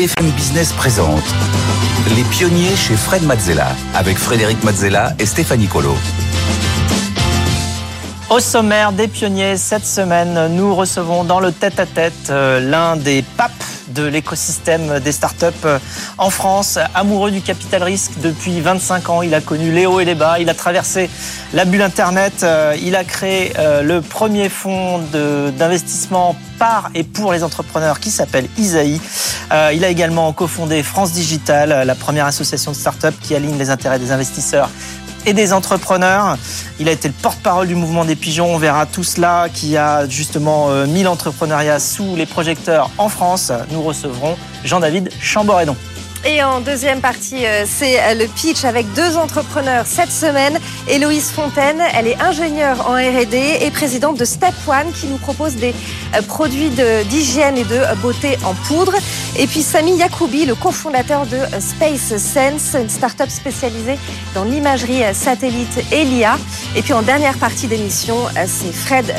BFM Business présente Les pionniers chez Fred Mazzella avec Frédéric Mazzella et Stéphanie Colo. Au sommaire des pionniers, cette semaine, nous recevons dans le tête-à-tête euh, l'un des papes de l'écosystème des startups euh, en France, amoureux du capital risque depuis 25 ans. Il a connu les hauts et les bas, il a traversé la bulle Internet, euh, il a créé le premier fonds d'investissement par et pour les entrepreneurs qui s'appelle Isaïe. il a également cofondé France Digital, la première association de startups qui aligne les intérêts des investisseurs et des entrepreneurs. Il a été le porte-parole du mouvement des pigeons. On verra tout cela qui a justement euh, mis l'entrepreneuriat sous les projecteurs en France. Nous recevrons Jean-David Chamboredon. Et en deuxième partie, euh, c'est euh, le pitch avec deux entrepreneurs cette semaine. Héloïse Fontaine, elle est ingénieure en R&D et présidente de Step One qui nous propose des euh, produits d'hygiène et de beauté en poudre. Et puis Samy Yacoubi, le cofondateur de Space Sense, une start-up spécialisée dans l'imagerie satellite et l'IA. Et puis en dernière partie d'émission, c'est Fred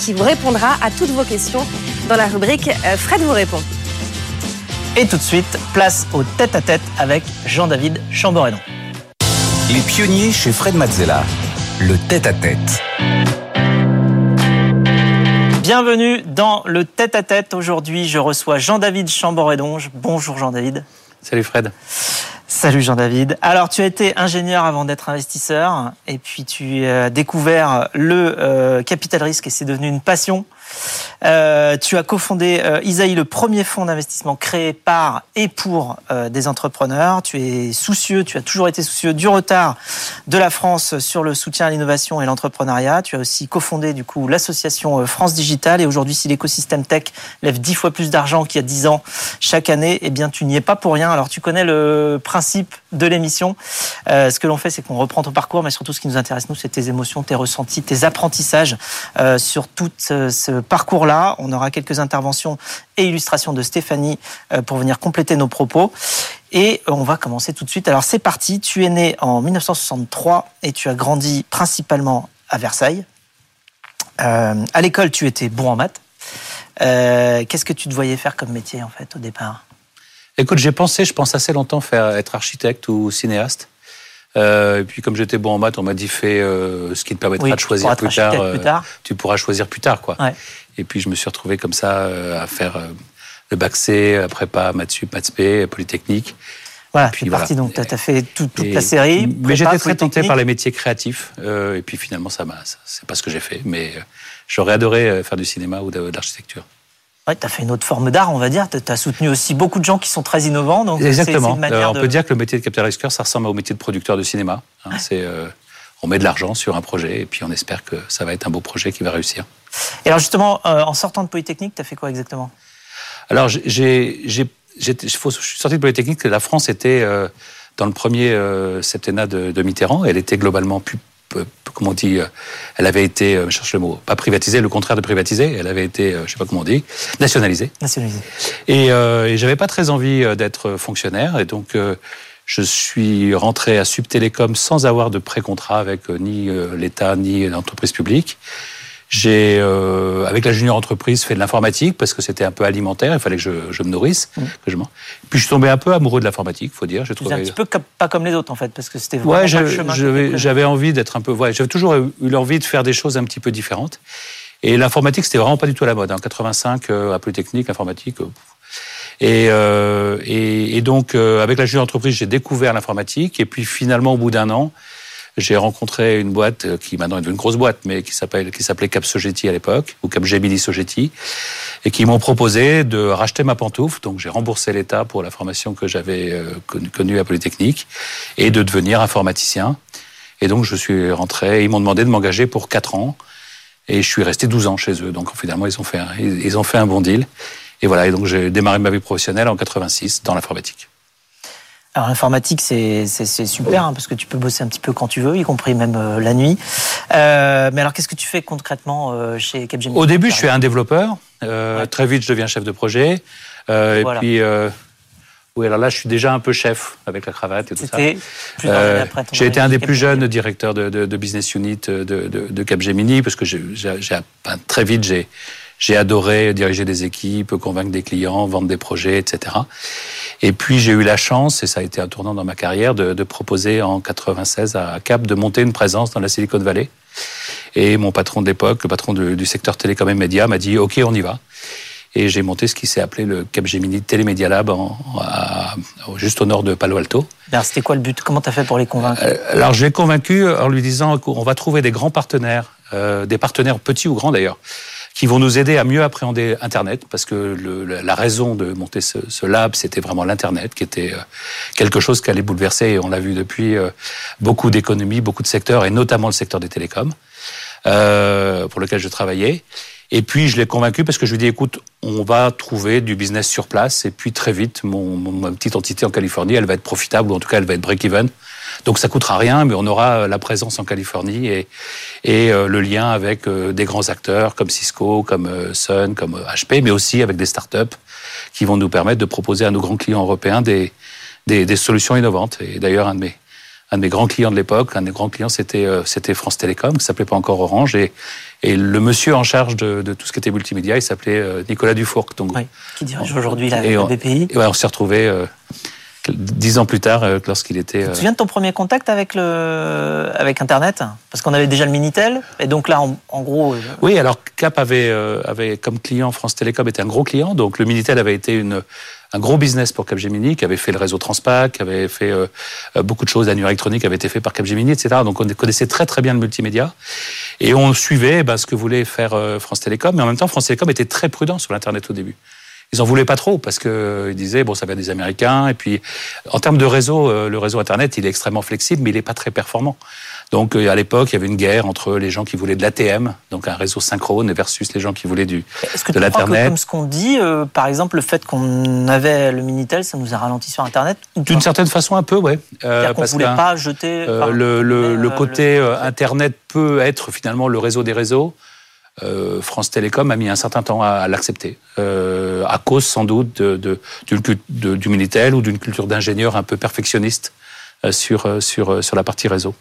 qui vous répondra à toutes vos questions dans la rubrique Fred vous répond. Et tout de suite, place au tête-à-tête avec Jean-David Chamboredon. Les pionniers chez Fred Mazzella, le tête-à-tête. Bienvenue dans le tête-à-tête. Aujourd'hui, je reçois Jean-David Chamboredon. Bonjour Jean-David. Salut Fred. Salut Jean-David. Alors tu as été ingénieur avant d'être investisseur et puis tu as découvert le euh, capital risque et c'est devenu une passion. Euh, tu as cofondé euh, Isaïe, le premier fonds d'investissement créé par et pour euh, des entrepreneurs. Tu es soucieux, tu as toujours été soucieux du retard de la France sur le soutien à l'innovation et l'entrepreneuriat. Tu as aussi cofondé du coup l'association France Digital et aujourd'hui, si l'écosystème tech lève dix fois plus d'argent qu'il y a dix ans chaque année, eh bien tu n'y es pas pour rien. Alors tu connais le principe de l'émission. ce que l'on fait, c'est qu'on reprend ton parcours, mais surtout ce qui nous intéresse nous, c'est tes émotions, tes ressentis, tes apprentissages sur tout ce parcours-là. On aura quelques interventions et illustrations de Stéphanie euh, pour venir compléter nos propos. Et on va commencer tout de suite. Alors c'est parti, tu es né en 1963 et tu as grandi principalement à Versailles. Euh, à l'école, tu étais bon en maths. Euh, qu'est-ce que tu te voyais faire comme métier en fait au départ? Écoute, j'ai pensé, je pense assez longtemps faire être architecte ou cinéaste. Euh, et puis comme j'étais bon en maths, on m'a dit fais euh, ce qui te permettra de choisir plus tard, plus tard, Tu pourras choisir plus tard, quoi. Et puis je me suis retrouvé comme ça euh, à faire le bac C, prépa, maths sup, maths P, polytechnique. Voilà, puis parti donc, tu as fait toute, la série. Mais j'étais très tenté par les métiers créatifs. et puis finalement, ça m'a, c'est pas ce que j'ai fait. Mais j'aurais adoré faire du cinéma ou de l'architecture. Ouais, tu as fait une autre forme d'art, on va dire. Tu as soutenu aussi beaucoup de gens qui sont très innovants. Donc Exactement. Euh, on peut dire que le métier de capital risqueur, ça ressemble au métier de producteur de cinéma. Hein. C'est, euh, on met de l'argent sur un projet et puis on espère que ça va être un beau projet qui va réussir. Et alors justement, euh, en sortant de Polytechnique, tu as fait quoi exactement? Alors, j'ai, j'ai, je suis sorti de Polytechnique, la France était dans le premier septennat de, de Mitterrand. Elle était globalement plus comment on dit, euh, elle avait été, euh, je cherche le mot, pas privatisée, le contraire de privatisée, elle avait été, euh, je sais pas comment on dit, nationalisée. Nationalisée. Et, euh, et j'avais pas très envie d'être fonctionnaire, et donc je suis rentré à Subtélécom sans avoir de pré-contrat avec ni l'État ni l'entreprise publique. J'ai, euh, avec la junior entreprise, fait de l'informatique parce que c'était un peu alimentaire. Il fallait que je, je me nourrisse, mmh. que je Puis je suis tombé un peu amoureux de l'informatique, faut dire. J'ai trouvé un petit peu pas comme les autres en fait, parce que c'était vraiment ouais, j'avais envie d'être un peu. Ouais, j'avais toujours eu l'envie de faire des choses un petit peu différentes. Et l'informatique, c'était vraiment pas du tout à la mode. En 85, euh, à Polytechnique, informatique. Euh, et, euh, et, et, donc, euh, avec la junior entreprise, j'ai découvert l'informatique. Et puis finalement, au bout d'un an, j'ai rencontré une boîte euh, qui maintenant est une grosse boîte, mais qui s'appelle qui s'appelait Cap Sogeti à l'époque ou Capgemini Sogeti, et qui m'ont proposé de racheter ma pantoufle. Donc j'ai remboursé l'État pour la formation que j'avais euh, connue à Polytechnique et de devenir informaticien. Et donc je suis rentré. Ils m'ont demandé de m'engager pour 4 ans. Et je suis resté 12 ans chez eux. Donc finalement, ils ont fait un, ils ont fait un bon deal. Et voilà. Et donc j'ai démarré ma vie professionnelle en 86 dans l'informatique. Alors l'informatique, c'est super, hein, parce que tu peux bosser un petit peu quand tu veux, y compris même euh, la nuit. Euh, mais alors, qu'est-ce que tu fais concrètement euh, chez Capgemini Au début, je suis un développeur. Très vite, je deviens chef de projet. Et puis... Oui, alors là, je suis déjà un peu chef avec la cravate et tout ça. Euh, j'ai été un des plus jeunes directeurs de, de, de business unit de, de, Capgemini parce que j'ai très vite j'ai J'ai adoré diriger des équipes, convaincre des clients, vendre des projets, etc. Et puis j'ai eu la chance, et ça a été un tournant dans ma carrière, de, de proposer en 96 à Cap de monter une présence dans la Silicon Valley. Et mon patron de l'époque, le patron du, du secteur télécom et médias, m'a dit OK, on y va. Et j'ai monté ce qui s'est appelé le Capgemini Télémédia Lab, en, à, juste au nord de Palo Alto. C'était quoi le but? Comment tu as fait pour les convaincre? Euh, Alors, je l'ai convaincu en lui disant qu'on va trouver des grands partenaires, euh, des partenaires petits ou grands d'ailleurs, qui vont nous aider à mieux appréhender Internet, parce que le, la raison de monter ce, ce lab, c'était vraiment l'Internet, qui était euh, quelque chose qui allait bouleverser, et on l'a vu depuis, euh, beaucoup d'économies, beaucoup de secteurs, et notamment le secteur des télécoms, euh, pour lequel je travaillais. Et puis je l'ai convaincu parce que je lui ai dit écoute, on va trouver du business sur place et puis très vite, mon, mon, ma petite entité en Californie, elle va être profitable ou en tout cas elle va être break-even. Donc ça coûtera rien, mais on aura la présence en Californie et, et euh, le lien avec euh, des grands acteurs comme Cisco, comme euh, Sun, comme HP, mais aussi avec des startups qui vont nous permettre de proposer à nos grands clients européens des, des, des solutions innovantes. Et d'ailleurs, un de mes un de mes grands clients de l'époque, un des grands clients, c'était c'était France Télécom, qui s'appelait pas encore Orange, et et le monsieur en charge de, de tout ce qui était multimédia, il s'appelait euh, Nicolas Dufour. Donc, oui, qui dirige aujourd'hui la, BPI. Et ouais, on s'est retrouvés euh, dix ans plus tard, euh, lorsqu'il était. Tu te souviens de ton premier contact avec le avec Internet? Parce qu'on avait déjà le Minitel, et donc là, en, en gros. Euh... Oui, alors Cap avait avait comme client France Télécom était un gros client, donc le Minitel avait été une un gros business pour Capgemini, qui avait fait le réseau Transpac, qui avait fait euh, beaucoup de choses, la nuit électronique avait été fait par Capgemini, etc. Donc on connaissait très très bien le multimédia. Et on suivait ben, ce que voulait faire euh, France Télécom, mais en même temps, France Télécom était très prudent sur l'Internet au début. Ils en voulaient pas trop parce que ils disaient bon ça vient des Américains et puis en termes de réseau euh, le réseau internet il est extrêmement flexible mais il est pas très performant. Donc à l'époque, il y avait une guerre entre les gens qui voulaient de l'ATM, donc un réseau synchrone, versus les gens qui voulaient du Est-ce que de l'internet. Comme ce qu'on dit, euh, par exemple, le fait qu'on avait le minitel, ça nous a ralenti sur Internet? D'une certaine façon, un peu, ouais. Euh, parce qu'on voulait pas jeter. Euh, le, le, le, côté le... Internet peut être finalement le réseau des réseaux. Euh, France Télécom a mis un certain temps à, à l'accepter, euh, à cause sans doute de, de, du, de, du Minitel ou d'une culture d'ingénieur un peu perfectionniste euh, sur, sur, sur la partie réseau.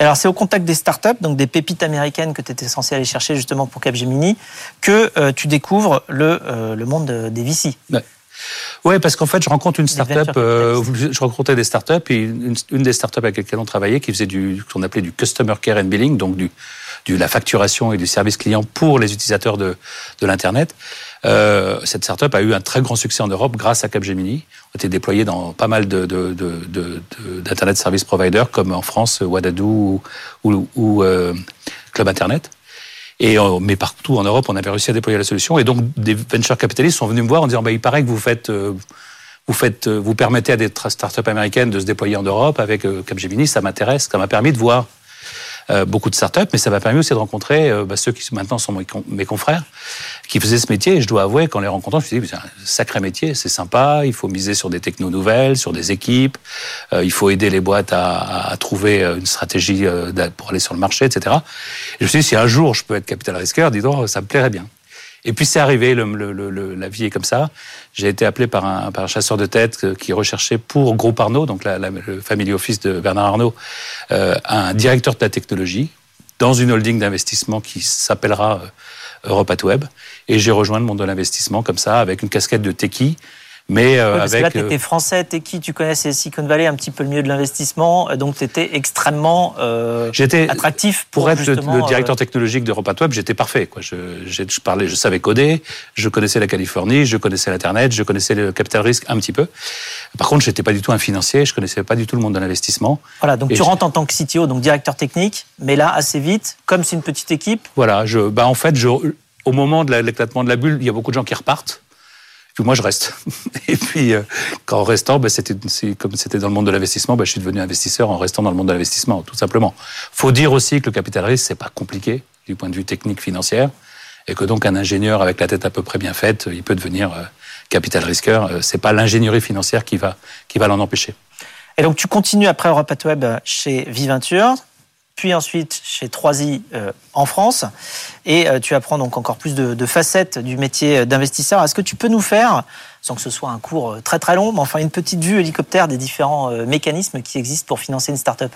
Alors c'est au contact des startups, donc des pépites américaines que tu étais censé aller chercher justement pour Capgemini, que euh, tu découvres le, euh, le monde des VC. Ouais. Oui, parce qu'en fait, je rencontre une start-up, euh, je rencontrais des start-up et une, une, des start-up avec lesquelles on travaillait qui faisait du, qu'on appelait du customer care and billing, donc du, du, la facturation et du service client pour les utilisateurs de, de l'Internet. Euh, cette start-up a eu un très grand succès en Europe grâce à Capgemini. On a été déployé dans pas mal de, de, de, de d'Internet service providers comme en France, Wadadoo ou, ou, ou euh, Club Internet. Et euh, mais partout en Europe, on avait réussi à déployer la solution. Et donc, des venture capitalistes sont venus me voir en disant bah, il paraît que vous faites, euh, vous faites, vous permettez à des startups américaines de se déployer en Europe avec euh, Capgemini. Ça m'intéresse. Ça m'a permis de voir euh, beaucoup de startups, mais ça m'a permis aussi de rencontrer euh, bah, ceux qui maintenant sont mes confrères, qui faisaient ce métier. Et je dois avouer qu'en les rencontrant, je me suis dit, c'est un sacré métier, c'est sympa, il faut miser sur des technos nouvelles, sur des équipes, euh, il faut aider les boîtes à, à trouver une stratégie pour aller sur le marché, etc. Et je me suis dit, si un jour je peux être capital risqueur, dis donc, ça me plairait bien. Et puis c'est arrivé, le, le, le, la vie est comme ça. J'ai été appelé par un, par un chasseur de tête qui recherchait pour Groupe Arnaud, donc la, la, le family office de Bernard Arnaud, euh, un directeur de la technologie dans une holding d'investissement qui s'appellera Europe at Web. Et j'ai rejoint le monde de l'investissement comme ça, avec une casquette de techie mais euh, parce avec. Que là, tu étais français, t'es qui? Tu connaissais Silicon Valley, un petit peu le milieu de l'investissement, donc tu étais extrêmement euh, attractif pour, pour être le, le, directeur technologique d'Europa Web. J'étais parfait. Quoi. Je, je, parlais, je savais coder, je connaissais la Californie, je connaissais l'internet, je connaissais le capital risque un petit peu. Par contre, j'étais pas du tout un financier, je connaissais pas du tout le monde de l'investissement. Voilà, donc tu rentres en tant que CTO, donc directeur technique, mais là assez vite, comme c'est une petite équipe. Voilà, je, bah en fait, je, au moment de l'éclatement de la bulle, il y a beaucoup de gens qui repartent. Moi, je reste. Et puis, euh, en restant, bah, c'était comme c'était dans le monde de l'investissement, bah, je suis devenu investisseur en restant dans le monde de l'investissement, tout simplement. Faut dire aussi que le capital risque, c'est pas compliqué du point de vue technique financière, et que donc un ingénieur avec la tête à peu près bien faite, il peut devenir euh, capital risqueur. Euh, c'est pas l'ingénierie financière qui va qui va l'en empêcher. Et donc, tu continues après Europe Web chez Viventure puis ensuite chez 3i euh, en France. Et euh, tu apprends donc encore plus de, de facettes du métier d'investisseur. Est-ce que tu peux nous faire, sans que ce soit un cours très très long, mais enfin une petite vue hélicoptère des différents euh, mécanismes qui existent pour financer une start-up?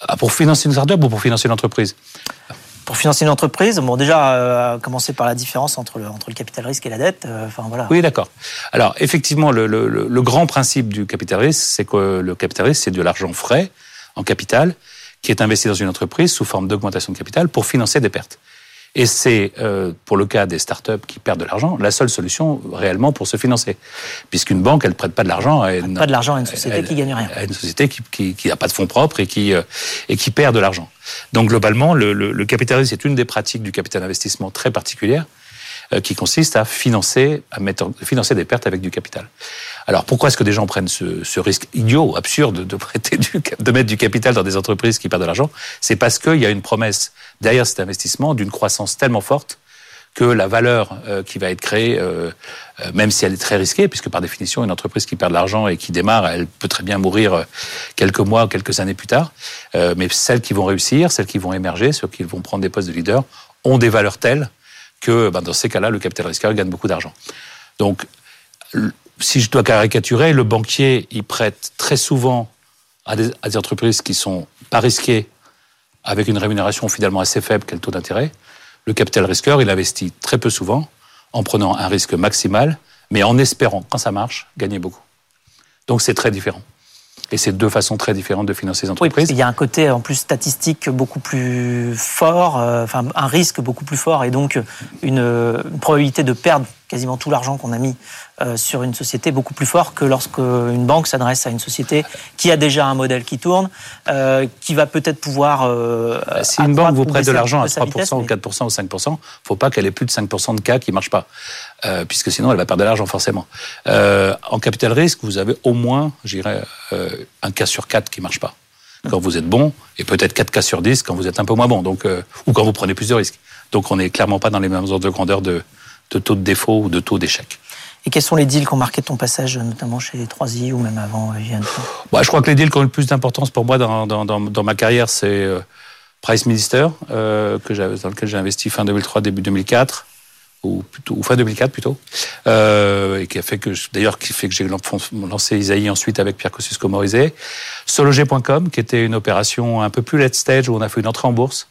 Ah, Pour financer une start-up ou pour financer une entreprise? Pour financer une entreprise, bon déjà euh, commencer par la différence entre le, entre le capital risque et la dette. Euh, enfin voilà. Oui, d'accord. Alors effectivement, le, le, le, grand principe du capital risque, c'est que le capital risque, c'est de l'argent frais en capital qui est investi dans une entreprise sous forme d'augmentation de capital pour financer des pertes. Et c'est, euh, pour le cas des startups qui perdent de l'argent, la seule solution réellement pour se financer. Puisqu'une banque, elle ne prête pas de l'argent une, pas de l'argent à une société qui gagne rien. À une société qui n'a pas de fonds propres et qui, euh, et qui perd de l'argent. Donc globalement, le, le, le capitalisme est une des pratiques du capital investissement très particulière qui consiste à financer, à mettre, financer des pertes avec du capital. Alors pourquoi est-ce que des gens prennent ce, ce risque idiot, absurde, de prêter, du, de mettre du capital dans des entreprises qui perdent de l'argent? C'est parce qu'il y a une promesse derrière cet investissement d'une croissance tellement forte que la valeur euh, qui va être créée, euh, euh, même si elle est très risquée, puisque par définition, une entreprise qui perd de l'argent et qui démarre, elle peut très bien mourir quelques mois ou quelques années plus tard. mais celles qui vont réussir, celles qui vont émerger, ceux qui vont prendre des postes de leader, ont des valeurs telles que ben, dans ces cas-là, le capital risqueur gagne beaucoup d'argent. Donc, si je dois caricaturer, le banquier, il prête très souvent à des, entreprises qui sont pas risquées, avec une rémunération finalement assez faible, quel taux d'intérêt. Le capital risqueur, il investit très peu souvent, en prenant un risque maximal, mais en espérant, quand ça marche, gagner beaucoup. Donc c'est très différent. Et c'est deux façons très différentes de financer les entreprises. Il y a un côté en plus statistique beaucoup plus fort, euh, enfin un risque beaucoup plus fort et donc une, une probabilité de perdre quasiment tout l'argent qu'on a mis euh, sur une société beaucoup plus fort que lorsque une banque s'adresse à une société qui a déjà un modèle qui tourne, euh, qui va peut-être pouvoir. Euh, bah, si une banque vous prête de l'argent à 3% ou 4% ou 5%, faut pas qu'elle ait plus de 5% de cas qui marchent pas, puisque sinon elle va perdre de l'argent forcément. En capital risque, vous avez au moins, j'irais, un cas sur quatre qui marche pas quand vous êtes bon, et peut-être 4 cas sur 10 quand vous êtes un peu moins bon, donc, ou quand vous prenez plus de risques. Donc on n'est clairement pas dans les mêmes ordres de grandeur de, de taux de défaut ou de taux d'échec. Et quels sont les deals qui ont marqué ton passage, notamment chez 3i ou même avant euh, bah, Je crois que les deals qui ont le plus d'importance pour moi dans, dans, dans, ma carrière, c'est euh, Price Minister, euh, que dans lequel j'ai investi fin 2003, début 2004 ou plutôt ou fin 2004 plutôt, euh, et qui a fait que d'ailleurs qui fait que j'ai lancé Isaïe ensuite avec Pierre Kosciusko-Morizet, Sologer.com qui était une opération un peu plus late stage où on a fait une entrée en bourse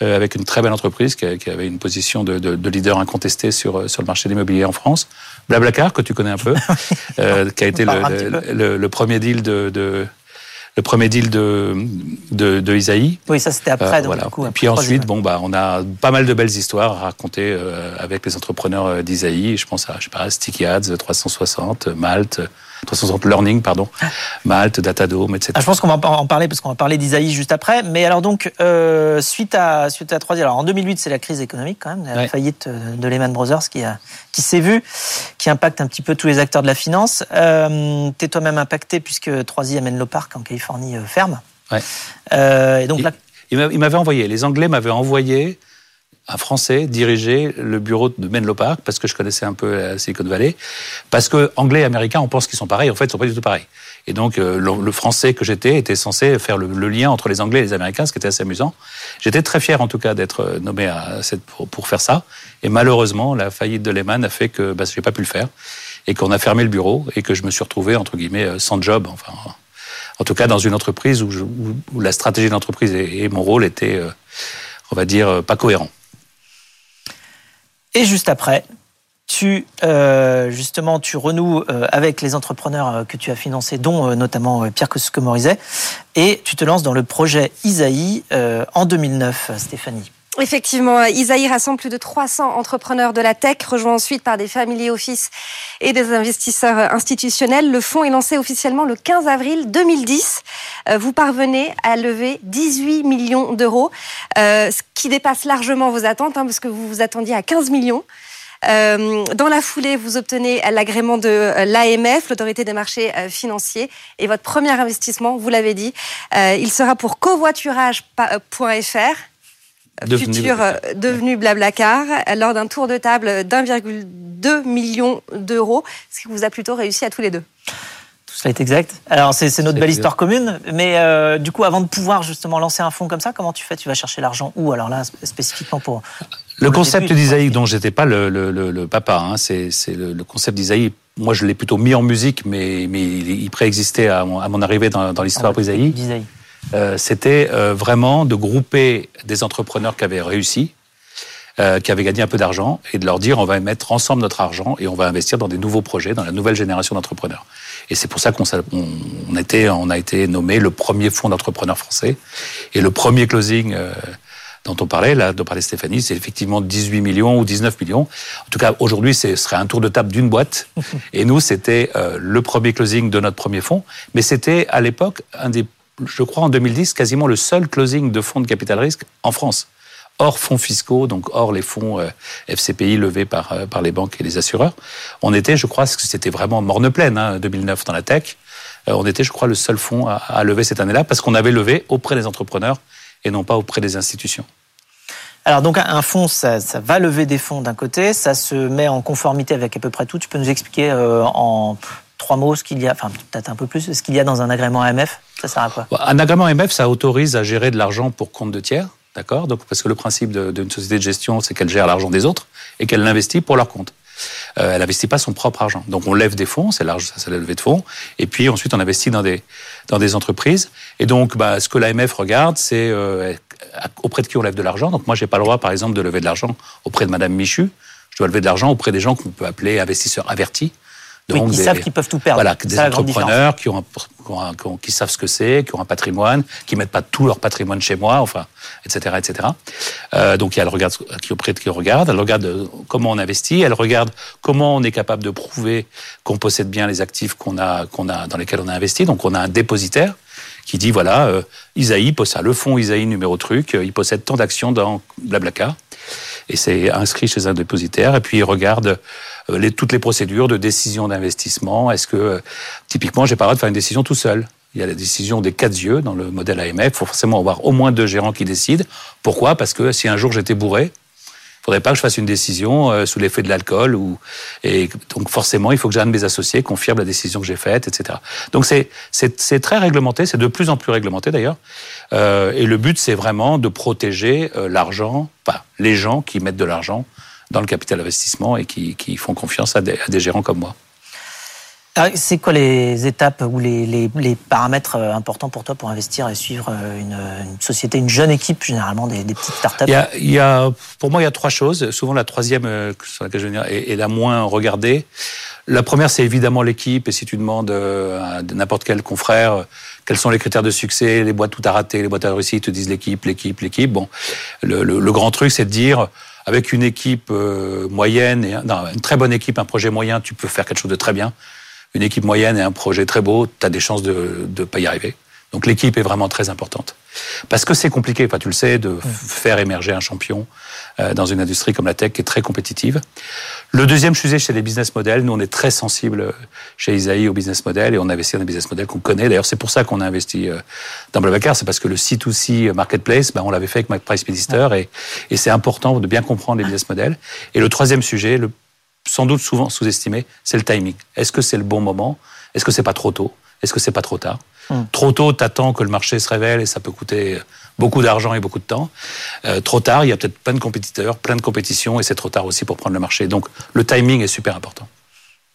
avec une très belle entreprise qui, avait une position de, de, de leader incontesté sur, euh, sur le marché de l'immobilier en France. Blablacar, que tu connais un peu, euh, qui a été le, le, le, premier deal de, de le premier deal de, de, de Isaïe. Oui, ça c'était après. Euh, donc, voilà. Et puis ensuite, bon, bah, on a pas mal de belles histoires à raconter euh, avec les entrepreneurs d'Isaïe. Je pense à, je sais pas, Sticky Ads, 360, Malte, 360 Learning, pardon, Malte, Datadome, etc. Ah, je pense qu'on va en parler parce qu'on va parler d'Isaïe juste après. Mais alors donc, euh, suite à suite à 3 alors en 2008, c'est la crise économique quand même, la faillite euh, de Lehman Brothers qui a qui s'est vue, qui impacte un petit peu tous les acteurs de la finance. Euh, T'es toi-même impacté puisque 3i amène le parc en Californie ferme. Ouais. Euh, et donc là, il m'avait envoyé. Les Anglais m'avaient envoyé un Français diriger le bureau de Menlo Park parce que je connaissais un peu la Silicon Valley. Parce que Anglais et Américains, on pense qu'ils sont pareils. En fait, ils sont pas du tout pareils. Et donc, euh, le, Français que j'étais était censé faire le, lien entre les Anglais et les Américains, ce qui était assez amusant. J'étais très fier, en tout cas, d'être euh, nommé à cette, pour, faire ça. Et malheureusement, la faillite de Lehman a fait que bah, j'ai pas pu le faire et qu'on a fermé le bureau et que je me suis retrouvé entre guillemets euh, sans job. Enfin, en tout cas, dans une entreprise où, où, la stratégie de l'entreprise et, mon rôle étaient, on va dire, pas cohérents. Et juste après, tu euh, justement tu renoues euh, avec les entrepreneurs euh, que tu as financés, dont notamment Pierre Coscomorizet, et tu te lances dans le projet Isaïe en 2009, Stéphanie. Effectivement, Isaïe rassemble plus de 300 entrepreneurs de la tech, rejoint ensuite par des family office et des investisseurs institutionnels. Le fonds est lancé officiellement le 15 avril 2010. Euh, vous parvenez à lever 18 millions d'euros, euh, ce qui dépasse largement vos attentes, hein, parce que vous vous attendiez à 15 millions. Euh, dans la foulée, vous obtenez l'agrément de l'AMF, l'autorité des marchés financiers, et votre premier investissement, vous l'avez dit, il sera pour covoiturage.fr devenu futur euh, devenu Blablacar, lors d'un tour de table d'1,2 million d'euros, ce qui vous a plutôt réussi à tous les deux. Tout cela est exact. Alors c'est notre belle histoire commune, mais euh, du coup avant de pouvoir justement lancer un fonds comme ça, comment tu fais? Tu vas chercher l'argent où Alors là spécifiquement pour... le, concept d'Isaïe, dont j'étais pas le, le, le, papa, hein, c'est le, concept d'Isaïe. Moi, je l'ai plutôt mis en musique, mais, mais il préexistait à, à mon arrivée dans, dans l'histoire d'Isaïe. Euh, c'était euh, vraiment de grouper des entrepreneurs qui avaient réussi, euh, qui avaient gagné un peu d'argent, et de leur dire on va mettre ensemble notre argent et on va investir dans des nouveaux projets, dans la nouvelle génération d'entrepreneurs. Et c'est pour ça qu'on on, on, était, on a été nommé le premier fonds d'entrepreneurs français et le premier closing. Dont on parlait, là, dont parlait Stéphanie, c'est effectivement 18 millions ou 19 millions. En tout cas, aujourd'hui, ce serait un tour de table d'une boîte. Et nous, c'était euh, le premier closing de notre premier fonds. Mais c'était, à l'époque, un des, je crois, en 2010, quasiment le seul closing de fonds de capital risque en France. Hors fonds fiscaux, donc hors les fonds euh, FCPI levés par, euh, par les banques et les assureurs. On était, je crois, c'était vraiment morne pleine, hein, 2009 dans la tech. Euh, on était, je crois, le seul fonds à, lever cette année-là parce qu'on avait levé auprès des entrepreneurs et non pas auprès des institutions. Alors donc un fonds, ça, va lever des fonds d'un côté, ça se met en conformité avec à peu près tout. Tu peux nous expliquer en trois mots ce qu'il y a, enfin peut-être un peu plus, ce qu'il y a dans un agrément AMF Ça sert à quoi? Un agrément AMF, ça autorise à gérer de l'argent pour compte de tiers, d'accord? Donc parce que le principe d'une société de gestion, c'est qu'elle gère l'argent des autres et qu'elle l'investit pour leur compte. Euh, elle n'investit pas son propre argent. Donc on lève des fonds, c'est l'argent, ça c'est la levée de fonds, et puis ensuite on investit dans des dans des entreprises. Et donc bah, ce que l'AMF regarde, c'est euh, auprès de qui on lève de l'argent. Donc moi j'ai pas le droit, par exemple, de lever de l'argent auprès de Madame Michu. Je dois lever de l'argent auprès des gens qu'on peut appeler investisseurs avertis. Donc oui, qui des, savent qu'ils peuvent tout perdre. Voilà, des entrepreneurs qui, ont un, qui, ont un, qui, savent ce que c'est, qui ont un patrimoine, qui mettent pas tout leur patrimoine chez moi, enfin, etc., etc. Euh, donc, il y a le regard qui auprès de qui regarde, elle regarde comment on investit, elle regarde comment on est capable de prouver qu'on possède bien les actifs qu'on a, qu'on a, dans lesquels on a investi. Donc, on a un dépositaire qui dit voilà, euh, Isaïe possède le fonds Isaïe numéro truc, euh, il possède tant d'actions dans Blablacar et c'est inscrit chez un dépositaire et puis il regarde euh, les, toutes les procédures de décision d'investissement. Est-ce que, euh, typiquement, j'ai pas le droit de faire une décision tout seul? Il y a la décision des quatre yeux dans le modèle AMF. Il faut forcément avoir au moins deux gérants qui décident. Pourquoi? Parce que si un jour j'étais bourré, il faudrait pas que je fasse une décision euh, sous l'effet de l'alcool ou et donc forcément il faut que j'ai un de mes associés confirme la décision que j'ai faite, etc. Donc c'est très réglementé, c'est de plus en plus réglementé d'ailleurs. Euh, et le but c'est vraiment de protéger euh, l'argent, enfin les gens qui mettent de l'argent dans le capital investissement et qui, qui font confiance à des, à des gérants comme moi. C'est quoi les étapes ou les, les, les, paramètres importants pour toi pour investir et suivre une, une société, une jeune équipe, généralement des, des petites startups? Il y, a, il y a, Pour moi, il y a trois choses. Souvent, la troisième, sur laquelle je vais venir, est, est la moins regardée. La première, c'est évidemment l'équipe. Et si tu demandes à n'importe quel confrère quels sont les critères de succès, les boîtes tout à rater, les boîtes à réussir, ils te disent l'équipe, l'équipe, l'équipe. Bon, le, le, le grand truc, c'est de dire avec une équipe euh, moyenne, et, non, une très bonne équipe, un projet moyen, tu peux faire quelque chose de très bien une équipe moyenne et un projet très beau, tu as des chances de ne pas y arriver. Donc l'équipe est vraiment très importante. Parce que c'est compliqué, enfin, tu le sais, de faire émerger un champion euh, dans une industrie comme la tech qui est très compétitive. Le deuxième sujet, c'est les business models. Nous, on est très sensible chez Isaïe au business model et on investit dans des business models qu'on connaît. D'ailleurs, c'est pour ça qu'on a investi euh, dans Blablacar. C'est parce que le C2C marketplace, ben, on l'avait fait avec McPrice Minister et, et c'est important de bien comprendre les business models. Et le troisième sujet, le sans doute souvent sous-estimé, c'est le timing. Est-ce que c'est le bon moment? Est-ce que c'est pas trop tôt? Est-ce que c'est pas trop tard? Mmh. Trop tôt, t'attends que le marché se révèle et ça peut coûter beaucoup d'argent et beaucoup de temps. Euh, trop tard, il y a peut-être plein de compétiteurs, plein de compétitions et c'est trop tard aussi pour prendre le marché. Donc le timing est super important.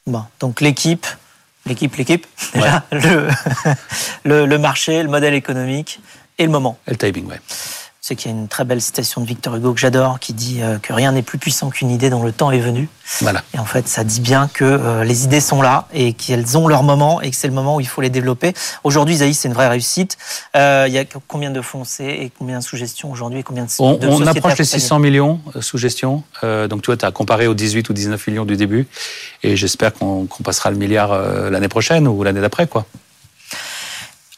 Bon, donc l'équipe, l'équipe, l'équipe, ouais. le, le, le marché, le modèle économique et le moment. Et le timing, ouais c'est qu'il y a une très belle citation de Victor Hugo que j'adore qui dit que rien n'est plus puissant qu'une idée dont le temps est venu. Voilà. Et en fait, ça dit bien que euh, les idées sont là et qu'elles ont leur moment et que c'est le moment où il faut les développer. Aujourd'hui, Zaïs, c'est une vraie réussite. Euh, il y a combien de fonds c'est et combien sous gestion aujourd'hui combien de, On, de on approche les 600 millions sous gestion. Euh, donc, tu vois, tu as comparé aux 18 ou 19 millions du début. Et j'espère qu'on qu passera le milliard euh, l'année prochaine ou l'année d'après, quoi.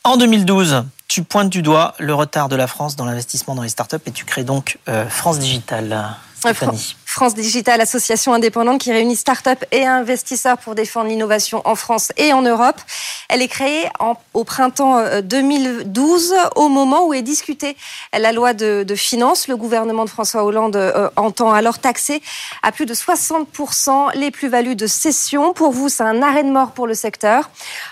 En 2012, tu pointes du doigt le retard de la France dans l'investissement dans les startups et tu crées donc euh, France Digital. Stéphanie. France Digital, association indépendante qui réunit start-up et investisseurs pour défendre l'innovation en France et en Europe. Elle est créée au printemps 2012, au moment où est discutée la loi de, finances. Le gouvernement de François Hollande euh, entend alors taxer à plus de 60% les plus-values de cession. Pour vous, c'est un arrêt de mort pour le secteur.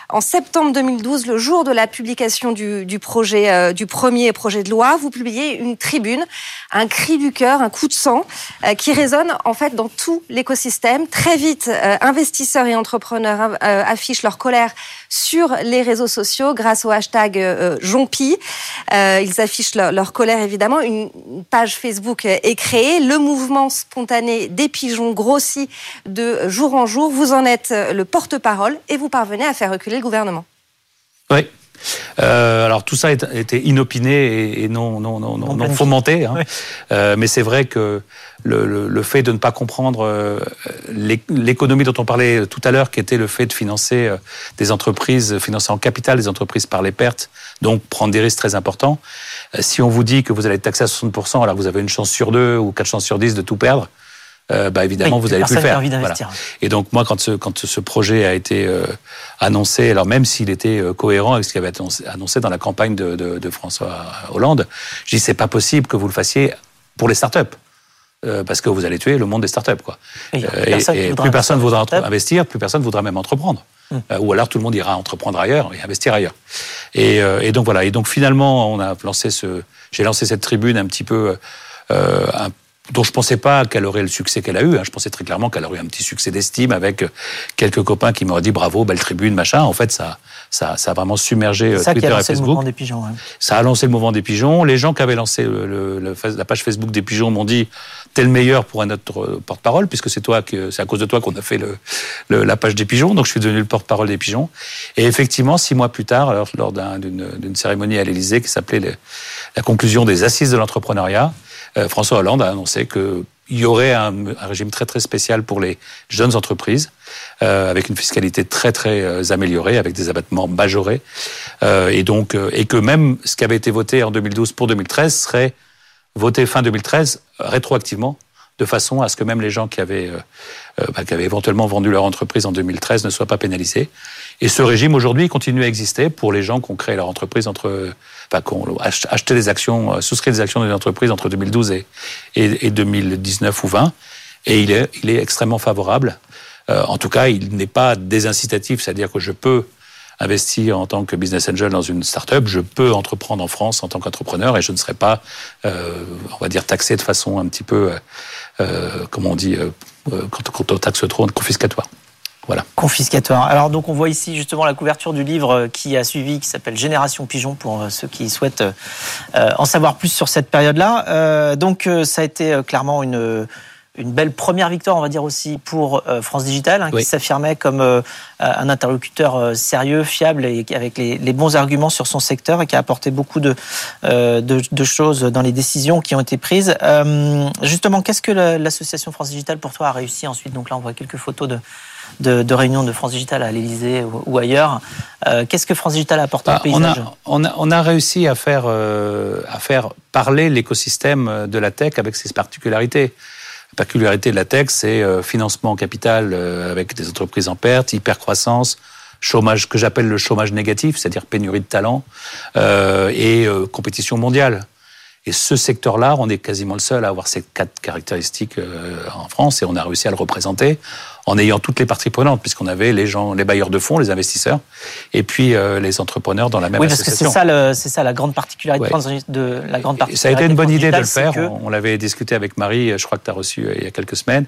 en septembre 2012, le jour de la publication du, projet, euh, du premier projet de loi, vous publiez une tribune, un cri du cœur, un coup de sang, euh, qui en fait dans tout l'écosystème. Très vite, euh, investisseurs et entrepreneurs affichent leur colère sur les réseaux sociaux grâce au hashtag Jompi. ils affichent leur, colère évidemment. Une page Facebook est créée. Le mouvement spontané des pigeons grossit de jour en jour. Vous en êtes le porte-parole et vous parvenez à faire reculer le gouvernement. Oui. Euh, alors tout ça était inopiné et, non, non, non, non, fomenté, hein. euh, mais c'est vrai que le, le, fait de ne pas comprendre euh, l'économie dont on parlait tout à l'heure, qui était le fait de financer des entreprises, financer en capital des entreprises par les pertes, donc prendre des risques très importants. Si on vous dit que vous allez être taxé à 60%, alors vous avez une chance sur deux ou quatre chances sur dix de tout perdre, euh, bah évidemment vous allez plus le faire. Et donc moi quand ce quand ce projet a été euh, annoncé, alors même s'il était euh, cohérent avec ce qui avait été annoncé dans la campagne de, de, de François Hollande, je dis c'est pas possible que vous le fassiez pour les startups. Euh, parce que vous allez tuer le monde des startups. Quoi. Et, et, plus personne voudra investir, plus personne voudra même entreprendre. Hum. ou alors tout le monde ira entreprendre ailleurs et investir ailleurs. Et, et, donc voilà. Et donc finalement, on a lancé ce, j'ai lancé cette tribune un petit peu, euh, un dont je pensais pas qu'elle aurait le succès qu'elle a eu. Hein. Je pensais très clairement qu'elle aurait eu un petit succès d'estime avec euh, quelques copains qui m'auraient dit bravo, belle tribune, machin. En fait, ça, ça, ça a vraiment submergé euh, ça Twitter qui a lancé et Facebook. Le mouvement des pigeons, ouais. Ça a lancé le mouvement des pigeons. Les gens qui avaient lancé le, le, la page Facebook des pigeons m'ont dit t'es le meilleur pour un autre euh, porte-parole puisque c'est toi que c'est à cause de toi qu'on a fait le, la page des pigeons. Donc je suis devenu le porte-parole des pigeons. Et effectivement, six mois plus tard, alors, lors d'une cérémonie à l'Élysée qui s'appelait la conclusion des assises de l'entrepreneuriat, François Hollande a annoncé que il y aurait un, régime très très spécial pour les jeunes entreprises, euh, avec une fiscalité très très euh, améliorée, avec des abattements majorés, euh, et donc euh, et que même ce qui avait été voté en 2012 pour 2013 serait voté fin 2013 rétroactivement, de façon à ce que même les gens qui avaient bah, qui avaient éventuellement vendu leur entreprise en 2013 ne soient pas pénalisés. Et ce régime aujourd'hui continue à exister pour les gens qui ont créé leur entreprise entre, enfin, qui ont acheté des actions, euh, souscrit des actions d'une entreprise entre 2012 et, et, 2019 ou 20. Et il est, il est extrêmement favorable. Euh, en tout cas, il n'est pas désincitatif, c'est-à-dire que je peux investir en tant que business angel dans une start-up, je peux entreprendre en France en tant qu'entrepreneur et je ne serai pas, euh, on va dire, taxé de façon un petit peu, euh, comment on dit, euh, quand, quand on taxe trop, confiscatoire. Voilà. Confiscatoire. Alors donc on voit ici justement la couverture du livre qui a suivi, qui s'appelle Génération Pigeon pour euh, ceux qui souhaitent euh, en savoir plus sur cette période-là. Euh, donc ça a été clairement une une belle première victoire, on va dire aussi pour France Digital, hein, qui s'affirmait comme un interlocuteur sérieux, fiable et avec les, les, bons arguments sur son secteur et qui a apporté beaucoup de, de, de, choses dans les décisions qui ont été prises. justement, qu'est-ce que l'association France Digital pour toi a réussi ensuite? Donc là, on voit quelques photos de de, de réunions de France Digital à l'Elysée ou, ailleurs. Euh, qu'est-ce que France Digital a apporté au ah, paysage? on a, on, a, réussi à faire, euh, à faire parler l'écosystème de la tech avec ses particularités. La particularité de la tech, c'est euh, financement capital avec des entreprises en perte, hypercroissance, chômage que j'appelle le chômage négatif, c'est-à-dire pénurie de talent, et compétition mondiale. Et ce secteur-là, on est quasiment le seul à avoir ces quatre caractéristiques en France et on a réussi à le représenter en ayant toutes les parties prenantes, puisqu'on avait les gens, les bailleurs de fonds, les investisseurs, et puis euh, les entrepreneurs dans la même oui, parce que c'est ça, ça la grande particularité de la grande partie. Ça a été une bonne idée de le faire. On, l'avait discuté avec Marie, je crois que tu as reçu euh, il y a quelques semaines.